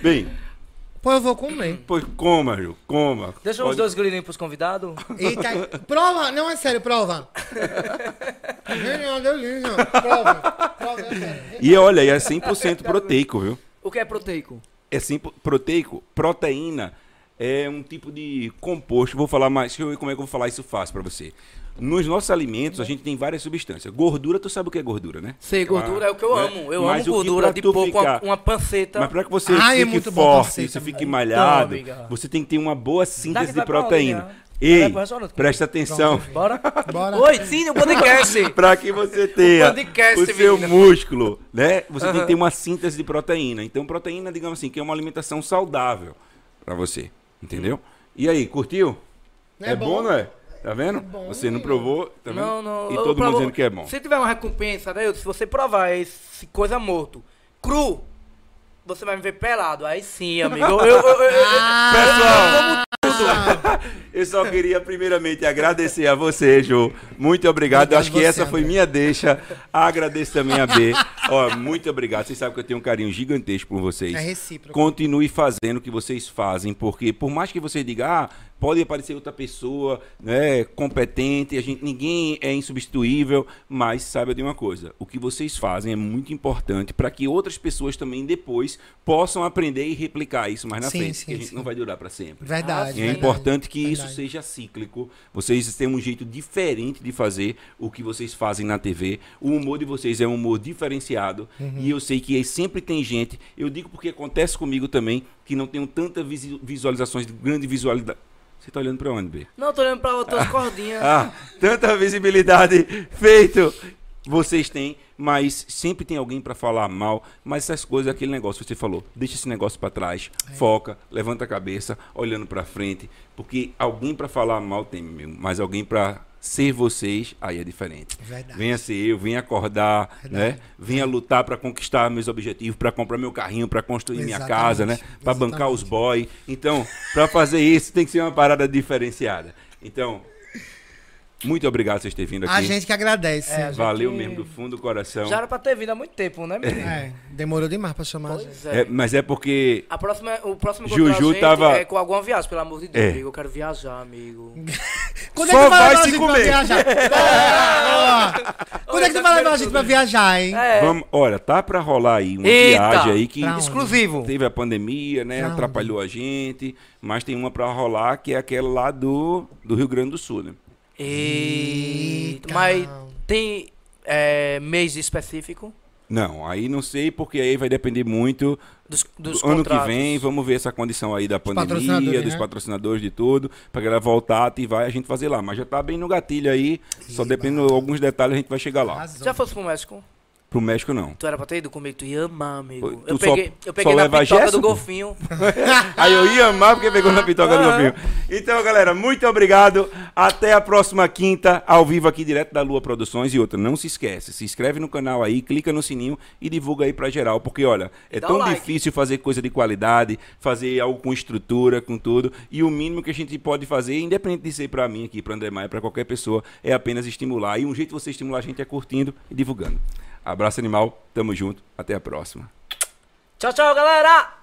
Bem, Pô, eu vou comer. pois coma, Ju, coma. Deixa os Pode- dois grilinhos pros convidados. Eita, prova, não é sério, prova. Genial, delícia. Prova. Prova, é sério. E olha, é 100% proteico, viu? O que é proteico? É 100% proteico. Proteína é um tipo de composto. Vou falar mais. Deixa eu ver como é que eu vou falar isso fácil pra você. Nos nossos alimentos, a gente tem várias substâncias. Gordura, tu sabe o que é gordura, né? Sei, gordura é o que eu né? amo. Eu Mas amo gordura de uma, ficar- uma panceta. Mas para que você Ai, é fique muito bom forte, você fique malhado, Então, você tem que ter uma boa síntese de proteína. né? Ei, presta atenção. Bora? Bora. Oi, sim, o podcast. Para que você tenha O podcast, o seu menina. músculo, né? Você tem que ter uma síntese de proteína. Então, proteína, digamos assim, que é uma alimentação saudável para você, entendeu? E aí, curtiu? É É, bom, bom. não é? Tá vendo? bom, você não provou, tá vendo? Não, não. E todo mundo provo- dizendo que é bom. Se tiver uma recompensa, né? Se você provar esse coisa morto, cru, você vai me ver pelado. Aí sim, amigo. Eu, eu, eu, eu- Pessoal, eu só queria primeiramente agradecer a você, Jô. Muito obrigado. Obrigado Acho que essa foi minha deixa. Agradeço também a B. Ó, muito obrigado. Vocês sabem que eu tenho um carinho gigantesco por vocês. É recíproco. Continue fazendo o que vocês fazem, porque por mais que você diga, ah, pode aparecer outra pessoa, né, competente, a gente, ninguém é insubstituível, mas saiba de uma coisa, o que vocês fazem é muito importante para que outras pessoas também depois possam aprender e replicar isso mais na Sim, frente, sim, porque a gente sim. não vai durar para sempre. Verdade. E é verdade, importante que isso seja cíclico. Vocês têm um jeito diferente de fazer o que vocês fazem na TV. O humor de vocês é um humor diferenciado. Uhum. E eu sei que aí sempre tem gente. Eu digo porque acontece comigo também, que não tenho tantas visualizações, de grande visualidade. Você tá olhando pra onde, B? Não, tô olhando pra outras cordinhas. Ah, tanta visibilidade feito vocês têm, mas sempre tem alguém pra falar mal. Mas essas coisas, aquele negócio que você falou, deixa esse negócio pra trás, É. foca, levanta a cabeça, olhando pra frente, porque alguém pra falar mal tem, mas alguém pra ser vocês, aí é diferente. Verdade. Venha ser eu, venha acordar, Verdade. né? Venha lutar pra conquistar meus objetivos, pra comprar meu carrinho, pra construir minha casa, né? Exatamente, Pra bancar os exatamente. boy. Então, pra fazer isso tem que ser uma parada diferenciada. Então, muito obrigado por vocês terem vindo aqui. A gente que agradece. É, gente- Valeu mesmo do fundo do coração. Já era pra ter vindo há muito tempo, né, menino? É, demorou demais pra chamar. a gente. Pois é. É, mas é porque A próxima, o próximo Juju tava- é com alguma viagem, pelo amor de Deus, É. amigo. Eu quero viajar, amigo. Quando Só é que vai vai se comer. viajar? Quando é que tu vai levar a gente pra viajar, hein? É, Vamos, olha, tá pra rolar aí uma Eita! viagem aí que onde? exclusivo. teve a pandemia, né? Pra onde? atrapalhou a gente, mas tem uma pra rolar que é aquela lá do, do Rio Grande do Sul, né? Eita. mas tem é, mês específico Não, aí não sei porque aí vai depender muito dos, dos do ano que contratos. vem, vamos ver essa condição aí da pandemia, patrocinadores, dos né? patrocinadores de tudo, pra galera voltar e vai a gente fazer lá, mas já tá bem no gatilho aí, só dependendo de alguns detalhes a gente vai chegar lá. Arrasou. Já fosse pro México? Pro México não. Tu era pra ter ido comigo, tu ia amar, amigo. Tu Eu só- peguei, eu peguei na pitoca do golfinho. Aí eu ia amar porque pegou na pitoca do golfinho. Então, galera, muito obrigado. Até a próxima quinta, ao vivo aqui direto da Lua Produções. E outra, não se esquece, se inscreve no canal aí, clica no sininho e divulga aí pra geral. Porque, olha, é Dá tão um like. difícil fazer coisa de qualidade, fazer algo com estrutura, com tudo. E o mínimo que a gente pode fazer, independente de ser pra mim aqui, pra André Maia, pra qualquer pessoa, é apenas estimular. E um jeito de você estimular a gente é curtindo e divulgando. Abraço animal, tamo junto, até a próxima. Tchau, tchau, galera!